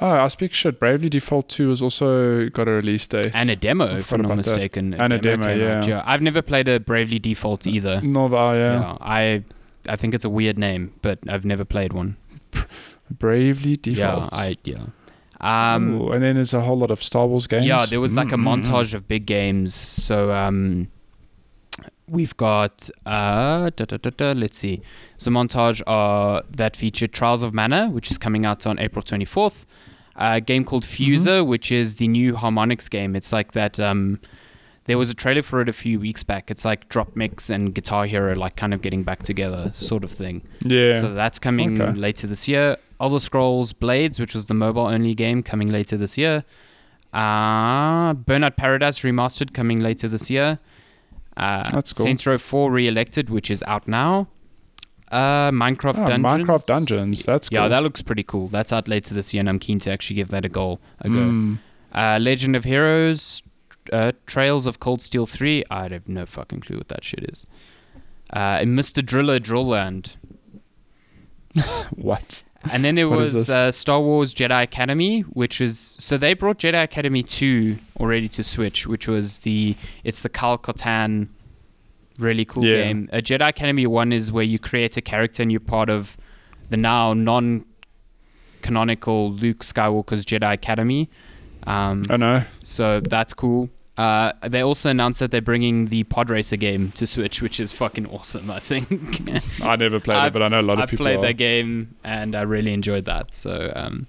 Oh, I speak shit. Bravely Default 2 has also got a release date. And a demo, if I'm not that. mistaken. And a demo, out, yeah. I've never played a Bravely Default either. Nova, oh, yeah. Yeah, I I think it's a weird name, but I've never played one. Bravely Default. Yeah, I yeah. Um, Ooh, and then there's a whole lot of Star Wars games. yeah, there was like a Mm, mm, mm. montage of big games. So um, we've got uh, da, da, da, let's see, a montage uh, that featured Trials of Mana, which is coming out on April 24th. A game called Fuser, which is the new Harmonix game. It's like that. Um, there was a trailer for it a few weeks back. It's like Drop Mix and Guitar Hero, like kind of getting back together, sort of thing. Yeah. So that's coming Okay. later this year. Elder Scrolls Blades, which was the mobile only game, coming later this year. Uh, Burnout Paradise Remastered coming later this year. Uh, That's cool. Saints Row 4 Re-Elected, which is out now. Uh, Minecraft Oh, Dungeons. Minecraft Dungeons. That's cool. Yeah, that looks pretty cool. That's out later this year, and I'm keen to actually give that a go. A go. Mm. Uh, Legend of Heroes, uh, Trails of Cold Steel 3. I have no fucking clue what that shit is. Uh, and Mr. Driller Drillland. What? And then there was uh, Star Wars Jedi Academy, which is so they brought Jedi Academy 2 already to Switch, which was the it's the Kyle Katarn really cool Yeah. game. A Jedi Academy 1 is where you create a character and you're part of the now non canonical Luke Skywalker's Jedi Academy. Um, I know. so that's cool. Uh, they also announced that they're bringing the Pod Racer game to Switch, which is fucking awesome. I think I never played I've- it, but I know a lot I of people I played are. that game and I really enjoyed that. So um,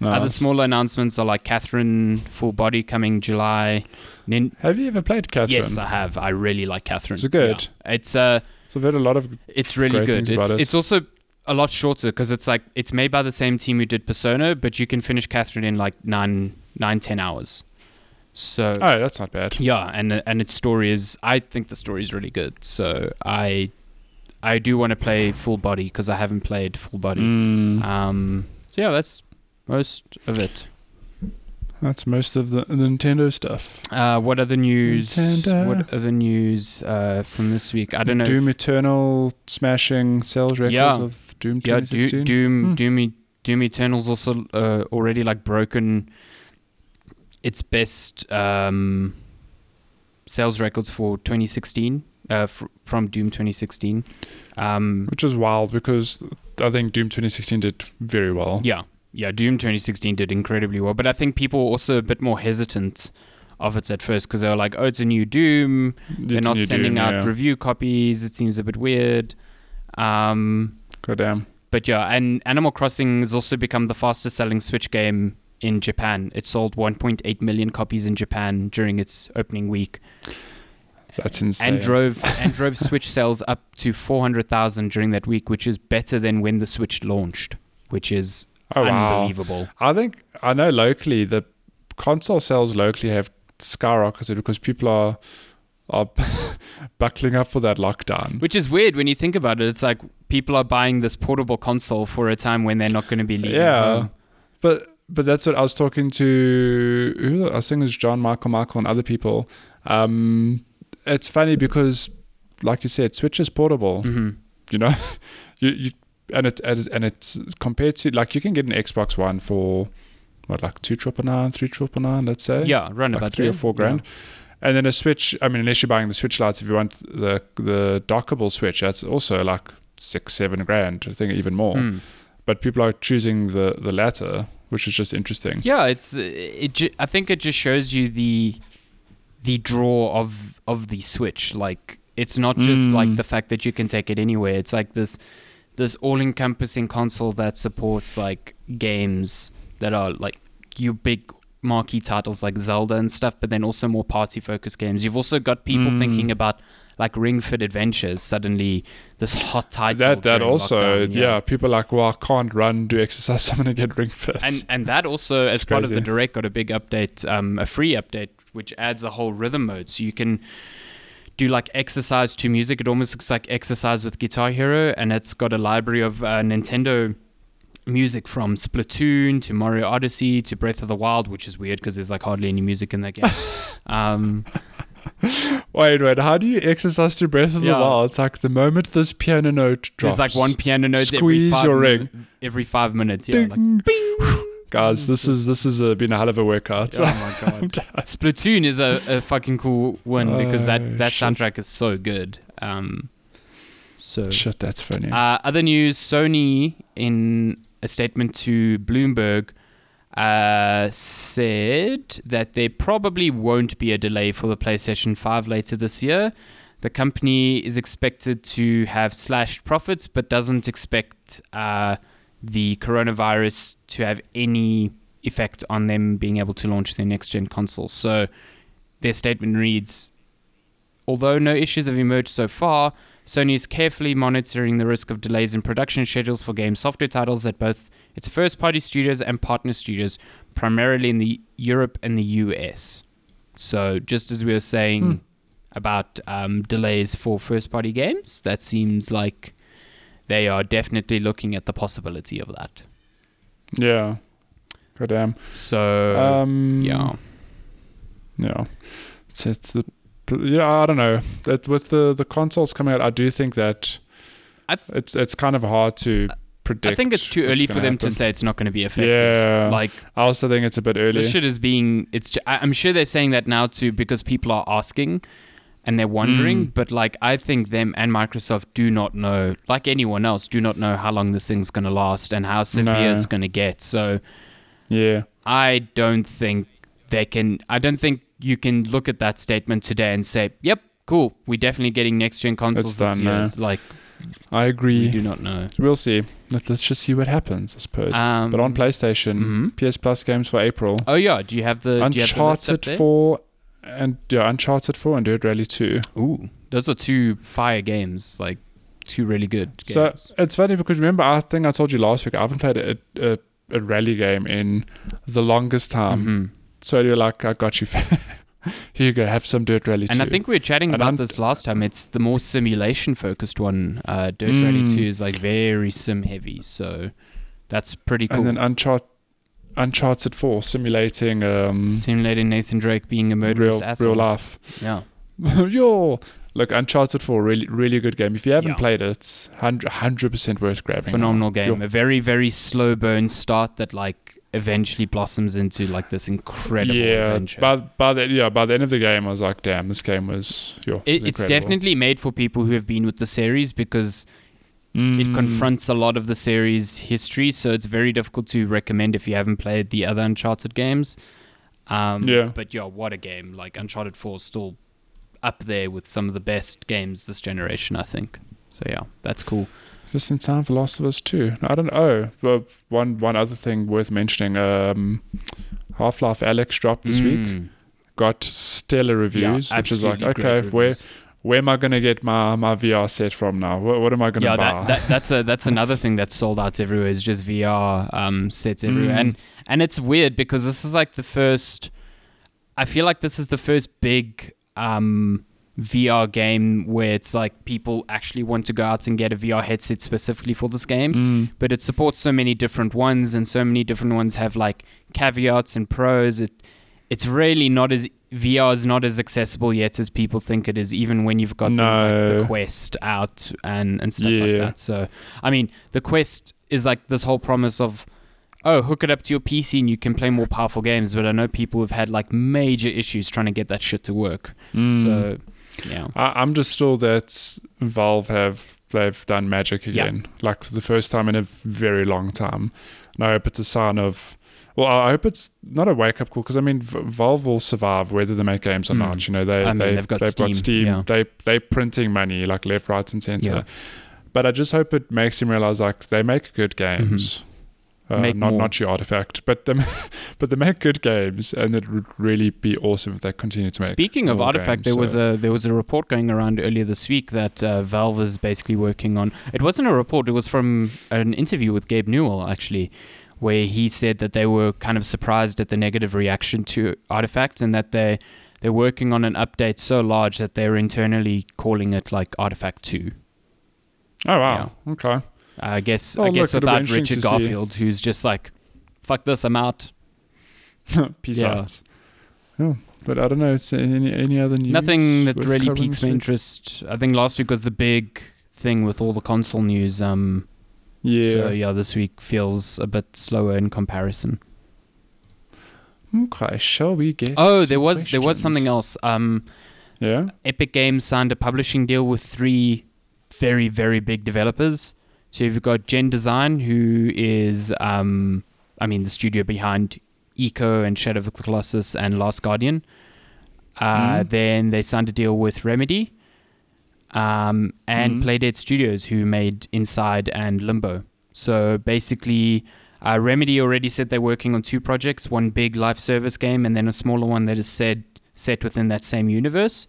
Nice. other smaller announcements are like Catherine Full Body coming July. Nin- Have you ever played Catherine? yes, I have. I really like Catherine. It's good? Yeah. It's uh, So I've heard a lot of. it's really good. It's it. it's also a lot shorter because it's like it's made by the same team who did Persona, but you can finish Catherine in like nine nine ten hours. So Oh, that's not bad. yeah, and and its story is I think the story is really good. So I I do want to play Full Body because I haven't played Full Body. Mm, Um, so yeah, that's most of it. that's most of the, the Nintendo stuff. Uh, what other news? Nintendo. What other news uh, from this week? I don't know. Doom Eternal smashing sales records Yeah. of Doom yeah, Do, Doom, Hmm. Doom, Doom Eternal's also uh, already like broken its best um, sales records for 2016 uh, fr- from Doom 2016. Um, Which is wild because I think Doom 2016 did very well. Yeah, yeah. Doom 2016 did incredibly well, but I think people were also a bit more hesitant of it at first because they were like, "Oh, it's a new Doom. They're not sending Doom, out yeah. review copies. It seems a bit weird." Um, Goddamn. but yeah, and Animal Crossing has also become the fastest selling Switch game in Japan. It sold 1.8 million copies in Japan during its opening week. That's insane. and drove and drove Switch sales up to 400,000 during that week, which is better than when the Switch launched, which is oh wow! unbelievable. I think I know locally the console sales locally have skyrocketed because people are are buckling up for that lockdown. Which is weird when you think about it. It's like people are buying this portable console for a time when they're not going to be leaving Yeah. home. But but that's what I was talking to. I was thinking it's John Michael Michael and other people. Um, it's funny because, like you said, Switch is portable. hmm You know, you you and it and it's- compared to like you can get an Xbox One for what like two triple nine, three triple nine, let's say. Yeah, run like about three or four grand. And then a Switch. I mean, unless you're buying the Switch Lites, if you want the the dockable Switch, that's also like six, seven grand. I think even more. Mm. But people are choosing the the latter, which is just interesting. Yeah, it's uh, it. ju- I think it just shows you the the draw of of the Switch. Like it's not just Mm. like the fact that you can take it anywhere. It's like this this all encompassing console that supports like games that are like your big marquee titles like Zelda and stuff, but then also more party focused games. You've also got people Mm. thinking about like Ring Fit Adventures. Suddenly, this hot title. that that also lockdown, yeah. people are like well I can't run do exercise I'm gonna get ring fit and and that also as It's part of the direct got a big update um, a free update which adds a whole rhythm mode so you can do like exercise to music it almost looks like exercise with guitar hero and it's got a library of uh, nintendo music from splatoon to mario odyssey to breath of the wild which is weird because there's like hardly any music in that game um, wait wait how do you exercise to breath of Yeah. the wild it's like the moment this piano note drops there's like one piano note every Squeeze five, your min- ring. every five minutes yeah like, Ding. guys this is this has uh, been a hell of a workout oh my god Splatoon is a, a fucking cool one because Oh, that, that shit. soundtrack is so good. Um, so, shit that's funny uh, other news Sony, in a statement to Bloomberg, uh, said that there probably won't be a delay for the PlayStation 5 later this year. The company is expected to have slashed profits, but doesn't expect uh, the coronavirus to have any effect on them being able to launch their next gen console. So their statement reads Although no issues have emerged so far, Sony is carefully monitoring the risk of delays in production schedules for game software titles at both its first party studios and partner studios, primarily in the Europe and the US. So, just as we were saying Hmm. about um, delays for first party games, that seems like they are definitely looking at the possibility of that. yeah god damn So, um yeah. yeah it's, it's the yeah I don't know that with the the consoles coming out I do think that th- it's it's kind of hard to predict I think it's too early for them to say it's not going to be affected. Yeah. Like, I also think it's a bit early This shit is being. It's. I'm sure they're saying that now too because people are asking, and they're wondering. Mm. But like, I think them and Microsoft do not know, like anyone else, do not know how long this thing's gonna last and how severe No. it's gonna get. So yeah I don't think they can. I don't think you can look at that statement today and say, "Yep, cool, we're definitely getting next gen consoles this done, year." no. Like, I agree. we do not know. we'll see Let, let's just see what happens I suppose Um, but on PlayStation mm-hmm. PS Plus games for April Oh yeah, do you have the do have the Uncharted 4 and yeah, Uncharted 4 and Dirt Rally 2 Ooh, those are two fire games. Like, two really good games. So it's funny because remember, I think I told you last week I haven't played a, a, a rally game in the longest time. Mhm. So you're like, I got you. Here you go, have some dirt rally. And I think we were chatting And about I'm- this last time. It's the more simulation focused one. Uh, Dirt Rally Mm. 2 is like very sim heavy. So that's pretty cool. and then Uncharted, Uncharted 4 simulating um, Simulating Nathan Drake being a murderous real asshole. real life. Yeah. Yo, look, Uncharted 4 really really good game. If you haven't Yeah. played it, 100 percent worth grabbing. Phenomenal game. A very, very slow burn start that like eventually blossoms into like this incredible yeah, adventure. by by the yeah by the end of the game, I was like, damn, this game was yo. it, it's definitely made for people who have been with the series because it Mm. confronts a lot of the series history, so it's very difficult to recommend if you haven't played the other Uncharted games. Um, Yeah. But yeah, what a game! Like Uncharted Four is still up there with some of the best games this generation, I think. So yeah, that's cool. Just in time for Last of Us 2. I don't know. Well, one one other thing worth mentioning. Um, Half Life Alyx dropped this week. Mm. got stellar reviews, yeah, which is like, okay, where where am I gonna get my, my VR set from now? What, what am I gonna yeah, buy? that, that, that's a that's another thing that's sold out everywhere is just VR um, sets everywhere, Mm. and and it's weird because this is like the first. I feel like this is the first big um, VR game where it's like people actually want to go out and get a VR headset specifically for this game. Mm. But it supports so many different ones, and so many different ones have like caveats and pros. It it's really not as VR is not as accessible yet as people think it is, even when you've got things like the Quest out and and stuff like that. So I mean, the Quest is like this whole promise of oh, hook it up to your PC and you can play more powerful games. But I know people have had like major issues trying to get that shit to work. Mm. So yeah, I, I'm just still that Valve have they've done magic Yeah. again, like for the first time in a very long time. And I hope it's a sign of. Well, I hope it's not a wake up call because I mean, Valve will survive whether they make games or Mm. not. You know, they I mean, they they've got got Steam. yeah. They they printing money like left, right, and center. Yeah. But I just hope it makes them realize like they make good games. Mm-hmm. Make not more. not your artifact, but them, but they make good games, and it would really be awesome if they continue to make. Speaking of Artifact, games, there was a there was a report going around earlier this week that uh, Valve is basically working on. It wasn't a report; it was from an interview with Gabe Newell, actually, where he said that they were kind of surprised at the negative reaction to Artifact, and that they they're working on an update so large that they're internally calling it like Artifact Two. Oh wow! Okay. I guess Oh, I guess look, without Richard see. Garfield, who's just like, "Fuck this, I'm out." Peace Yeah. out. Yeah, but I don't know. Any any other news? Nothing that really piques my interest. I think last week was the big thing with all the console news. Um, Yeah. So yeah, this week feels a bit slower in comparison. Okay. Shall we get? Oh, there was there was something else. Um, Yeah. Epic Games signed a publishing deal with three very very big developers. So you've got Gen Design, who is um, I mean the studio behind Ico and Shadow of the Colossus and Last Guardian. Uh, Mhm. Then they signed a deal with Remedy, um, and Mhm. Playdead Studios, who made Inside and Limbo. So basically, uh, Remedy already said they're working on two projects: one big live service game, and then a smaller one that is said set within that same universe.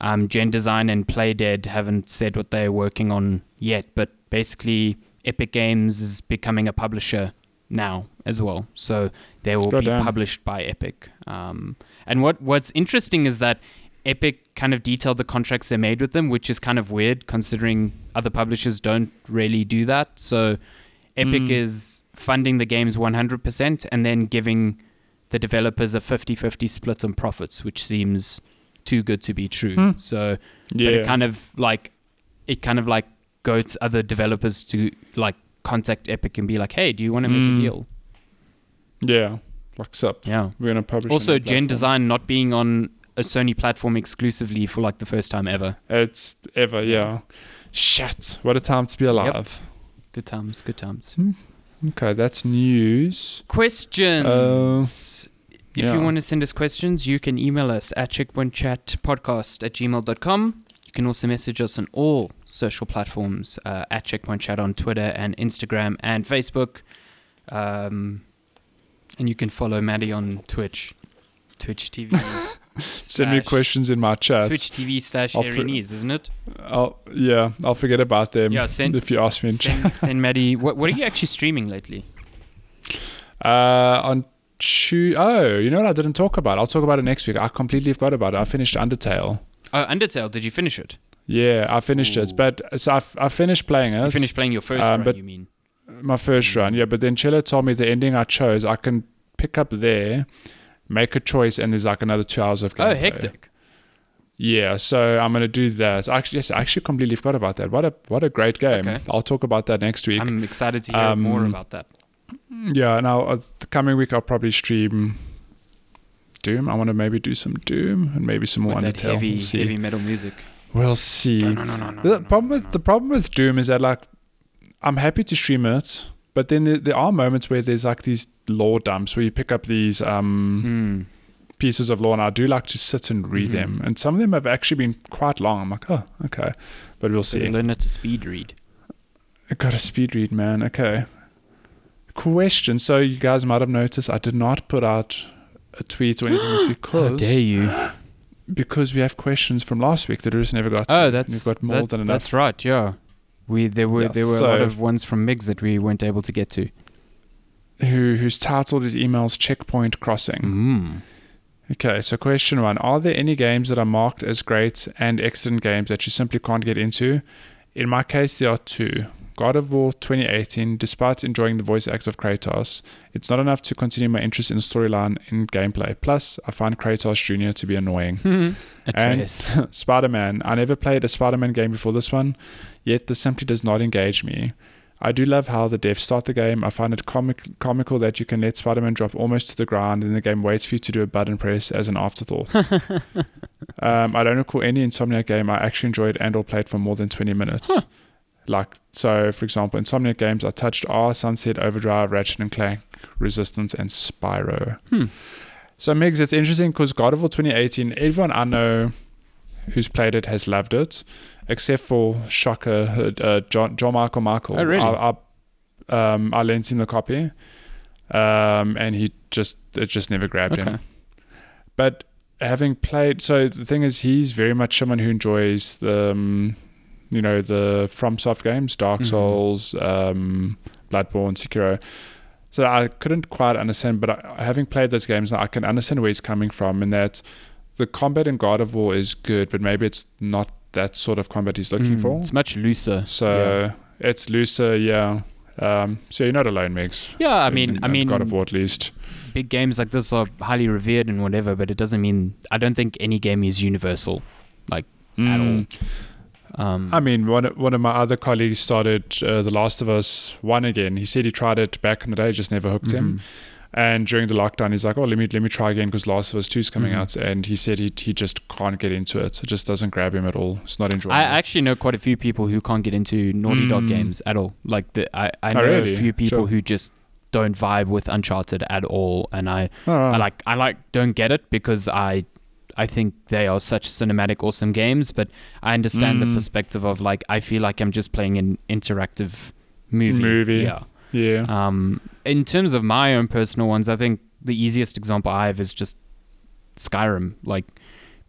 Um, Gen Design and Playdead haven't said what they're working on yet, but basically, Epic Games is becoming a publisher now as well. So they will be published by Epic. Um, and what what's interesting is that Epic kind of detailed the contracts they made with them, which is kind of weird considering other publishers don't really do that. So Epic Mm. is funding the games 100% and then giving the developers a 50-50 split on profits, which seems too good to be true. Hmm. So Yeah. it kind of like it kind of like goats other developers to like contact Epic and be like, "Hey, do you want to make Mm. a deal?" yeah. What's up? Yeah. We're gonna publish. Also, Gen. Design not being on a Sony platform exclusively for like the first time ever. It's ever. Yeah. Shit. What a time to be alive. Good times, good times. Okay, that's news. Questions. if yeah. you want to send us questions, you can email us at checkpointchatpodcast at gmail.com. You can also message us on all social platforms uh, at Checkpoint Chat on Twitter and Instagram and Facebook. Um, and you can follow Maddie on Twitch, Twitch TV. Send me questions in my chat. Twitch TV slash I'll Hairy fi- Knees, isn't it? I'll, yeah, I'll forget about them. Yeah, send- if you ask me. In chat. Send, send Maddie. What, what are you actually streaming lately? Uh, on Tu- Oh, you know what I didn't talk about? I'll talk about it next week. I completely forgot about it. I finished Undertale. Oh, Undertale. Did you finish it? Yeah, I finished it. Ooh. But so I, I finished playing it. You finished playing your first um, run, you mean? my first run. Yeah, but then Chilla told me the ending I chose. I can pick up there, make a choice, and there's like another two hours of gameplay. Oh, hectic. Yeah, so I'm gonna do that. Actually, yes, I actually completely forgot about that. What a what a great game. Okay. I'll talk about that next week. I'm excited to hear Um, more about that. Yeah, now uh, the coming week I'll probably stream Doom. I want to maybe do some Doom and maybe some more With Undertale. heavy, we'll see. heavy metal music. We'll see. No, no, no, no, no. the no, problem no, with no. the problem with Doom is that like I'm happy to stream it, but then there, there are moments where there's like these lore dumps where you pick up these um, Hmm. pieces of lore, and I do like to sit and read Mhm. them. And some of them have actually been quite long. I'm like, oh, okay, but we'll So see. learn it to speed read. I got a speed read, man. Okay. Question. So you guys might have noticed I did not put out a tweet or anything this week How because dare you? because we have questions from last week that Bruce never got. Oh, to. that's we've got more that- than enough. That's right. Yeah, we there were Yeah, there were a lot of ones from Migs that we weren't able to get to. Who who's titled his emails checkpoint crossing. Mm. Okay, so question one: Are there any games that are marked as great and excellent games that you simply can't get into? In my case, there are two. God of War 2018, despite enjoying the voice acts of Kratos, it's not enough to continue my interest in the storyline and gameplay. Plus, I find Kratos Jr. to be annoying. Atreus. Spider Man. I never played a Spider Man game before this one, yet this simply does not engage me. I do love how the devs start the game. I find it comic- comical that you can let Spider Man drop almost to the ground and the game waits for you to do a button press as an afterthought. um, I don't recall any Insomniac game I actually enjoyed and or played for more than 20 minutes. Huh. Like, so for example, Insomniac games I touched are Sunset, Overdrive, Ratchet and Clank, Resistance, and Spyro. Hmm. So, Migs, it's interesting because God of War 2018, everyone I know who's played it has loved it, except for Shocker, uh, uh, John, John Michael Michael. Oh, really? I, I, um, I lent him the copy, um, and he just it just never grabbed Okay. him. But having played, so the thing is, he's very much someone who enjoys the, um, you know, the FromSoft games, Dark Mhm. Souls, um, Bloodborne, Sekiro. So I couldn't quite understand, but I, having played those games, now I can understand where he's coming from, and that the combat in God of War is good, but maybe it's not that sort of combat he's looking Mm, for. It's much looser. So it's looser, yeah. Um, so you're not alone, Migs. Yeah, I mean, in- I mean, God of War at least. big games like this are highly revered and whatever, but it doesn't mean I don't think any game is universal. Like at Mm. Um, I mean, one one of my other colleagues started uh, The Last of Us one again. He said he tried it back in the day, just never hooked him. mhm. And during the lockdown, he's like, "Oh, let me let me try again because Last of Us two is coming Mhm. out." And he said he he just can't get into it. It just doesn't grab him at all. It's not enjoyable. I actually know quite a few people who can't get into Naughty Dog Mm. games at all. Like the, I, I Oh, know really? a few people Sure. who just don't vibe with Uncharted at all, and I, Oh, I like I like don't get it because I I think they are such cinematic awesome games, but I understand the Mm. perspective of like I feel like I'm just playing an interactive movie. Movie. Yeah. yeah. Um, in terms of my own personal ones, I think the easiest example I have is just Skyrim. Like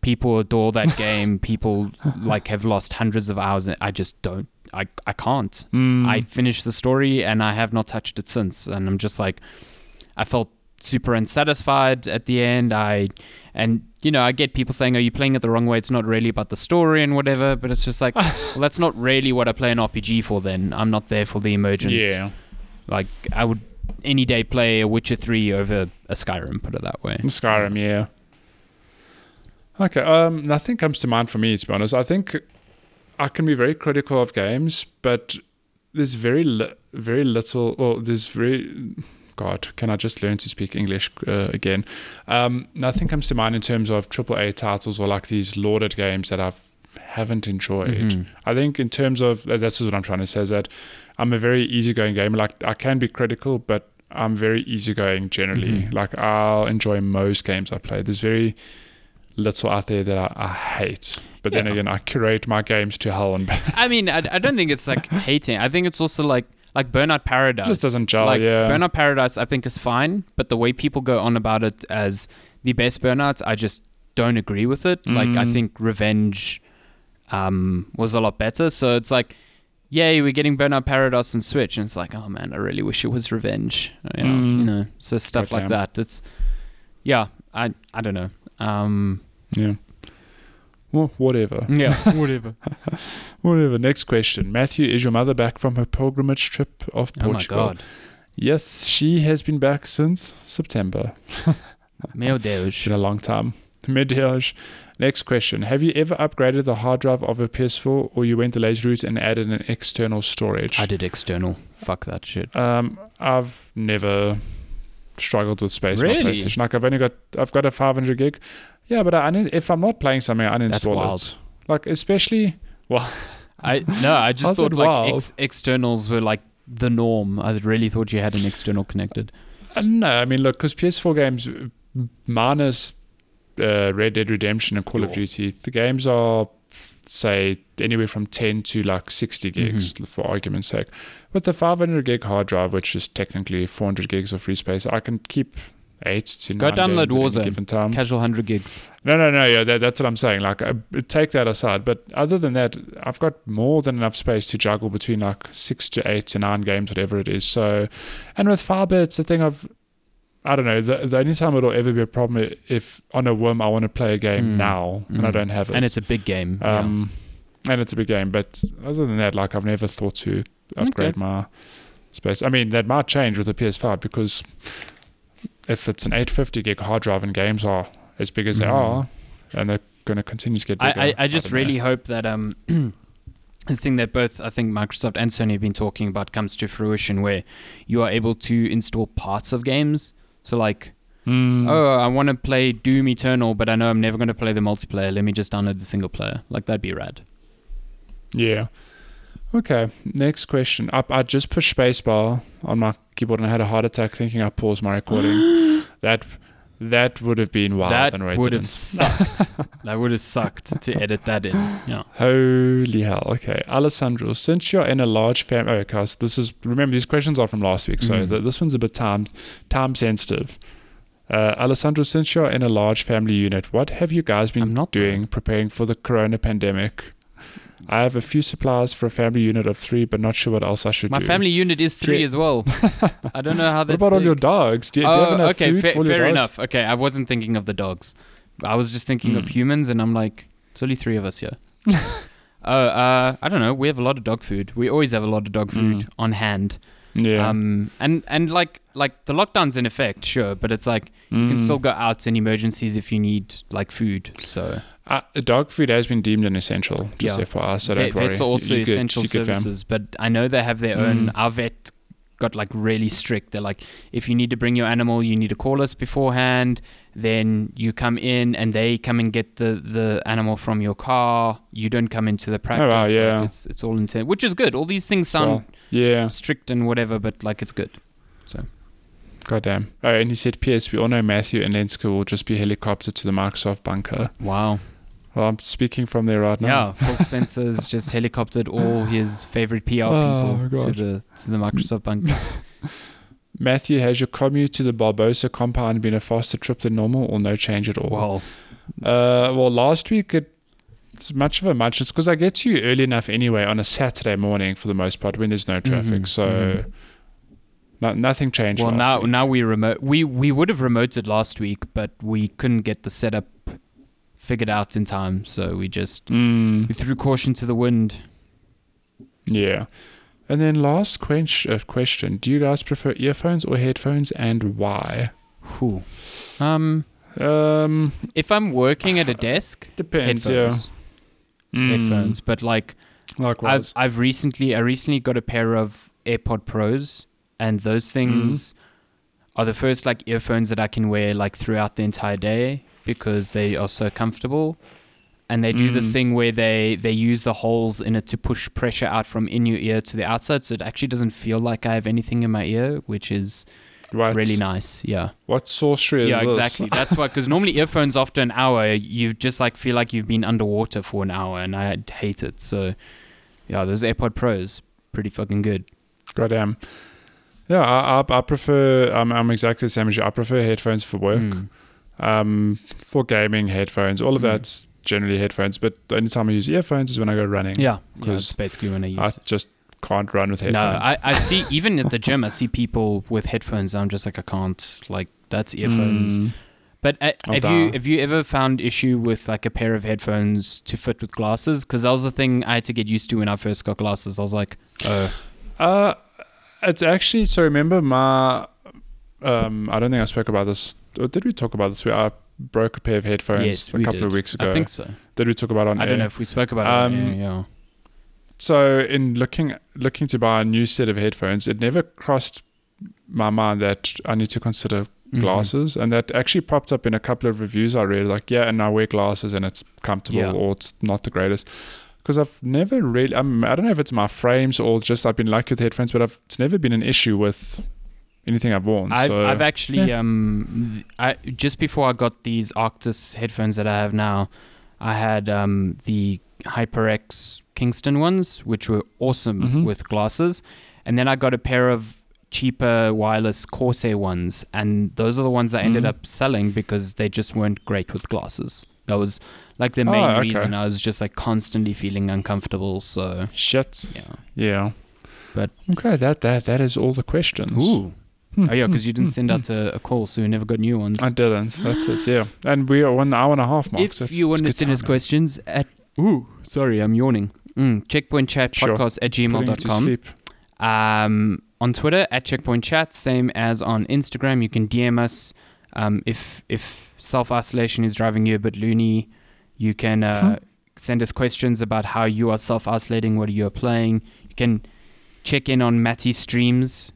people adore that game. People like have lost hundreds of hours. And I just don't. I I can't. Mm. I finished the story and I have not touched it since. And I'm just like, I felt super unsatisfied at the end. I and you know I get people saying, "Are you playing it the wrong way? It's not really about the story and whatever." But it's just like, well, that's not really what I play an RPG for. Then I'm not there for the emergent. yeah. Like I would any day play a Witcher three over a Skyrim. Put it that way. Skyrim, yeah. Okay, um, nothing comes to mind for me, to be honest. I think I can be very critical of games, but there's very, li- very little, or there's very, God, can I just learn to speak English uh, again? Um, nothing comes to mind in terms of AAA titles or like these lauded games that I haven't enjoyed. Mhm. I think in terms of that's what I'm trying to say is that I'm a very easygoing gamer. Like I can be critical, but I'm very easygoing generally. Mhm. Like I'll enjoy most games I play. There's very little out there that I, I hate. But then again, I curate my games to hell and back. I mean, I, I don't think it's like hating. I think it's also like like Burnout Paradise. Just doesn't gel. like yeah. Burnout Paradise, I think is fine, but the way people go on about it as the best Burnout, I just don't agree with it. Like I Mm. think Revenge um, was a lot better. So it's like, yay, we're getting Burnout Paradise on Switch, and it's like, oh man, I really wish it was Revenge. You know, Mm. you know so stuff like that. It's yeah, I I don't know. Um, yeah. Well, whatever. yeah, whatever. Whatever. Next question. Matthew, is your mother back from her pilgrimage trip of Portugal? oh my god, Yes, she has been back since September. meu Deus. Been a long time. Mediage. Next question. Have you ever upgraded the hard drive of a PS4 or you went the lazy route and added an external storage? I did external. Fuck that shit. Um, I've never struggled with space on Really? PlayStation. Like I've only got I've got a 500 gig. Yeah, but I, if I'm not playing something, I That's uninstall wild. it. Like especially I no, I just How's thought like ex- externals were like the norm. I really thought you had an external connected. uh, no. I mean, look, because PS4 games minus uh, Red Dead Redemption and Call of Duty, the games are say anywhere from 10 to like 60 gigs Mm-hmm. for argument's sake. With the 500 gig hard drive, which is technically 400 gigs of free space, I can keep eight to Go nine download games at any Warzone. given time. Casual 100 gigs. No, no, no. Yeah, that, that's what I'm saying. Like, uh, take that aside. But other than that, I've got more than enough space to juggle between like six to eight to nine games, whatever it is. So, and with Fiber, it's the thing of, I don't know. The, the only time it'll ever be a problem if on a whim I want to play a game Mm. now and I Mm. don't have it. And it's a big game. yeah. um, and it's a big game. But other than that, like, I've never thought to upgrade Okay. my space. I mean, that might change with the PS5 because if it's an 850 gig hard drive and games are as big as they Mm. are, and they're going to continue to get bigger. I, I, I just know. really hope that um the thing that both I think Microsoft and Sony have been talking about comes to fruition where you are able to install parts of games. So like, Mm. oh, I want to play Doom Eternal, but I know I'm never going to play the multiplayer. Let me just download the single player. Like that'd be rad. Yeah. Okay. Next question. I, I just pushed spacebar on my keyboard and I had a heart attack thinking I paused my recording. that that would have been wild. that would have sucked. that would have sucked to edit that in. Yeah. Holy hell. Okay. Alessandro, since you're in a large family. Oh, okay. so this is. Remember, these questions are from last week, so Mhm. th- this one's a bit time, time sensitive. Uh, Alessandro, since you're in a large family unit, what have you guys been doing preparing for the corona pandemic? I have a few supplies for a family unit of three, but not sure what else I should My do. My family unit is three Yeah. as well. I don't know how What that's. about all your dogs? Do you, do you Oh, have enough okay, food fa- for fair enough. Okay, I wasn't thinking of the dogs. I was just thinking of Hmm. humans, and I'm like, it's only three of us here. Oh, uh, I don't know. We have a lot of dog food. We always have a lot of dog food Mm. on hand. Yeah. Um, and and like like the lockdown's in effect, sure, but it's like you can Mm. still go out in emergencies if you need like food. So Uh, dog food has been deemed an essential, just Yeah. FYI, so vet, don't worry. vets are also You- essential good, services, but I know they have their own. Mm. Our vet got like really strict. They're like, if you need to bring your animal, you need to call us beforehand. Then you come in and they come and get the, the animal from your car. You don't come into the practice. wow, Like, yeah. it's it's all intent, which is good. All these things sound Well, yeah, strict and whatever, but like it's good. So. Goddamn. Oh, and he said, P.S. We all know Matthew and Lenska will just be helicoptered to the Microsoft bunker. Wow. Well, I'm speaking from there right now. Yeah. Phil Spencer's just helicoptered all his favorite PR Oh, people to the to the Microsoft bunker. Matthew, has your commute to the Barbosa compound been a faster trip than normal or no change at all? Wow. Uh, well, last week it, it's much of a much. It's because I get to you early enough anyway on a Saturday morning for the most part when there's no traffic. Mhm, so mhm. no, nothing changed. Well, last now week. now we remote. We we would have remoted last week, but we couldn't get the setup figured out in time, so we just Mm, we threw caution to the wind. yeah. And then last quench, uh, question: Do you guys prefer earphones or headphones, and why? Whew. Um, Um, if I'm working at a desk, depends. headphones, Yeah. Mm, headphones. But like I've I've recently I recently got a pair of AirPod Pros, and those things are the first like earphones that I can wear like throughout the entire day because they are so comfortable. And they do this Mm. thing where they they use the holes in it to push pressure out from in your ear to the outside, so it actually doesn't feel like I have anything in my ear, which is Right. really nice. Yeah, What sorcery is yeah, this? exactly. That's why, because normally earphones after an hour, you just like feel like you've been underwater for an hour, and I hate it. So, yeah, those AirPod Pros pretty fucking good. Goddamn. Yeah, I, I, I prefer. I'm, I'm exactly the same as you. I prefer headphones for work. Mm. Um, for gaming, headphones. All of Mm. that's generally headphones. But the only time I use earphones is when I go running. Yeah, because that's basically when I use. I just can't run with headphones. No. I, I see even at the gym, I see people with headphones. I'm just like, I can't. Like that's earphones. Mm. But uh, have you have you ever found issue with like a pair of headphones to fit with glasses? Because that was the thing I had to get used to when I first got glasses. I was like, oh, Uh, it's actually so. Remember my. Um, I don't think I spoke about this. Or did we talk about this? Where I broke a pair of headphones yes, a couple did. of weeks ago. I think so. did we talk about it on I don't know if we spoke about Um, it. on air, Yeah. So in looking looking to buy a new set of headphones, it never crossed my mind that I need to consider Mhm. glasses, and that actually popped up in a couple of reviews I read. Like, yeah, and I wear glasses, and it's comfortable, Yeah. or it's not the greatest. Because I've never really, I'm, I don't know if it's my frames or just I've been lucky with headphones, but I've, it's never been an issue with anything I've worn. I've, so, I've actually um I just before I got these Arctis headphones that I have now, I had um the HyperX Kingston ones, which were awesome Mhm. with glasses, and then I got a pair of cheaper wireless Corsair ones, and those are the ones I ended Mhm. up selling because they just weren't great with glasses. That was like the Oh, main okay. reason. I was just like constantly feeling uncomfortable. So Shit. yeah. Yeah. But- okay, that that that is all the questions. Ooh. Hmm, Oh yeah, hmm, because you didn't hmm, send hmm. out a, a call, so we never got new ones. I didn't. That's it. Yeah, and we are one hour and a half mark. if so you want to send us questions at ooh, sorry, I'm yawning. Mm, checkpoint chat Sure. podcast at you to gmail.com. Um, on Twitter at checkpoint chat, same as on Instagram. You can DM us. Um, if if self isolation is driving you a bit loony, you can uh, Hmm. send us questions about how you are self isolating, what you are playing. You can check in on Matty's streams.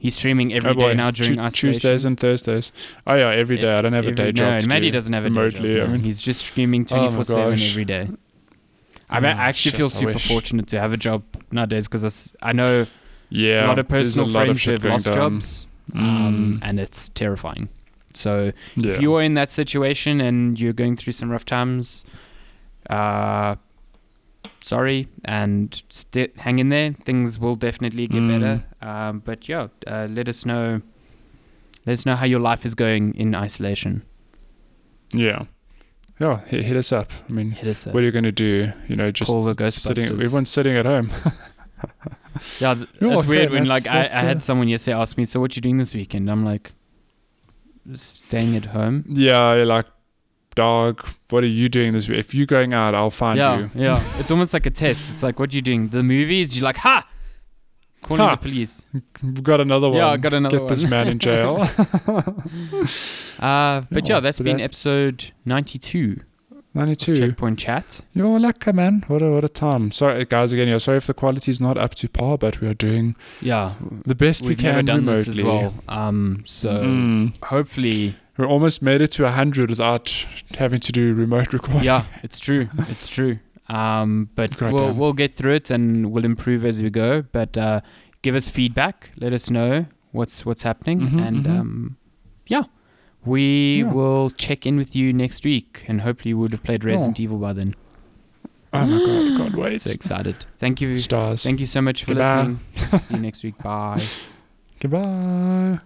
He's streaming every Oh, day now during isolation. Tuesdays and Thursdays. Oh yeah, every day. I don't have a Every- day job. No, to Maddie do doesn't have a remotely. day job. I mean, he's just streaming Oh 24 7 every day. I, Oh, actually shit, feel super fortunate to have a job nowadays because I know yeah, a lot of personal a lot friends of who have lost down. jobs, um, Mm. and it's terrifying. So Yeah. if you are in that situation and you're going through some rough times, uh, sorry, and st- hang in there. Things will definitely get Mm. better. Um, but yeah, uh, let us know. Let us know how your life is going in isolation. yeah, yeah, hit, hit us up. I mean, up. what are you going to do? You know, just Call the sitting. Ghostbusters. Everyone's sitting at home. Yeah, th- Yeah, that's okay, weird when that's- like I, that's, I had uh, someone yesterday ask me, "So what you doing this weekend?" I'm like, staying at home. yeah, like, dog. What are you doing this week? If you're going out, I'll find yeah, you. yeah. It's almost like a test. It's like, what are you doing? The movies? You're like, ha, calling Ha. the police. We've got another one. Yeah, I got another one. Get this man in jail. Uh, but yeah, Yeah, that's been episode 92 Ninety-two. Checkpoint Chat. You're lucky, man. What a what a time. Sorry, guys. Again, yeah. Sorry if the quality is not up to par, but we are doing Yeah, the best we've we can never done remotely. this as well. Um, so Mm. hopefully, We almost made it to hundred without having to do remote recording. yeah, it's true. It's true. Um, but God we'll we'll get through it and we'll improve as we go. But uh, give us feedback. Let us know what's what's happening, Mhm, and mhm. um, yeah, we Yeah. will check in with you next week, and hopefully, we'll have played Resident Evil by then. Oh my god, I can't wait. So excited! Thank you, Stars. thank you so much for Goodbye. listening. See you next week. Bye. Goodbye.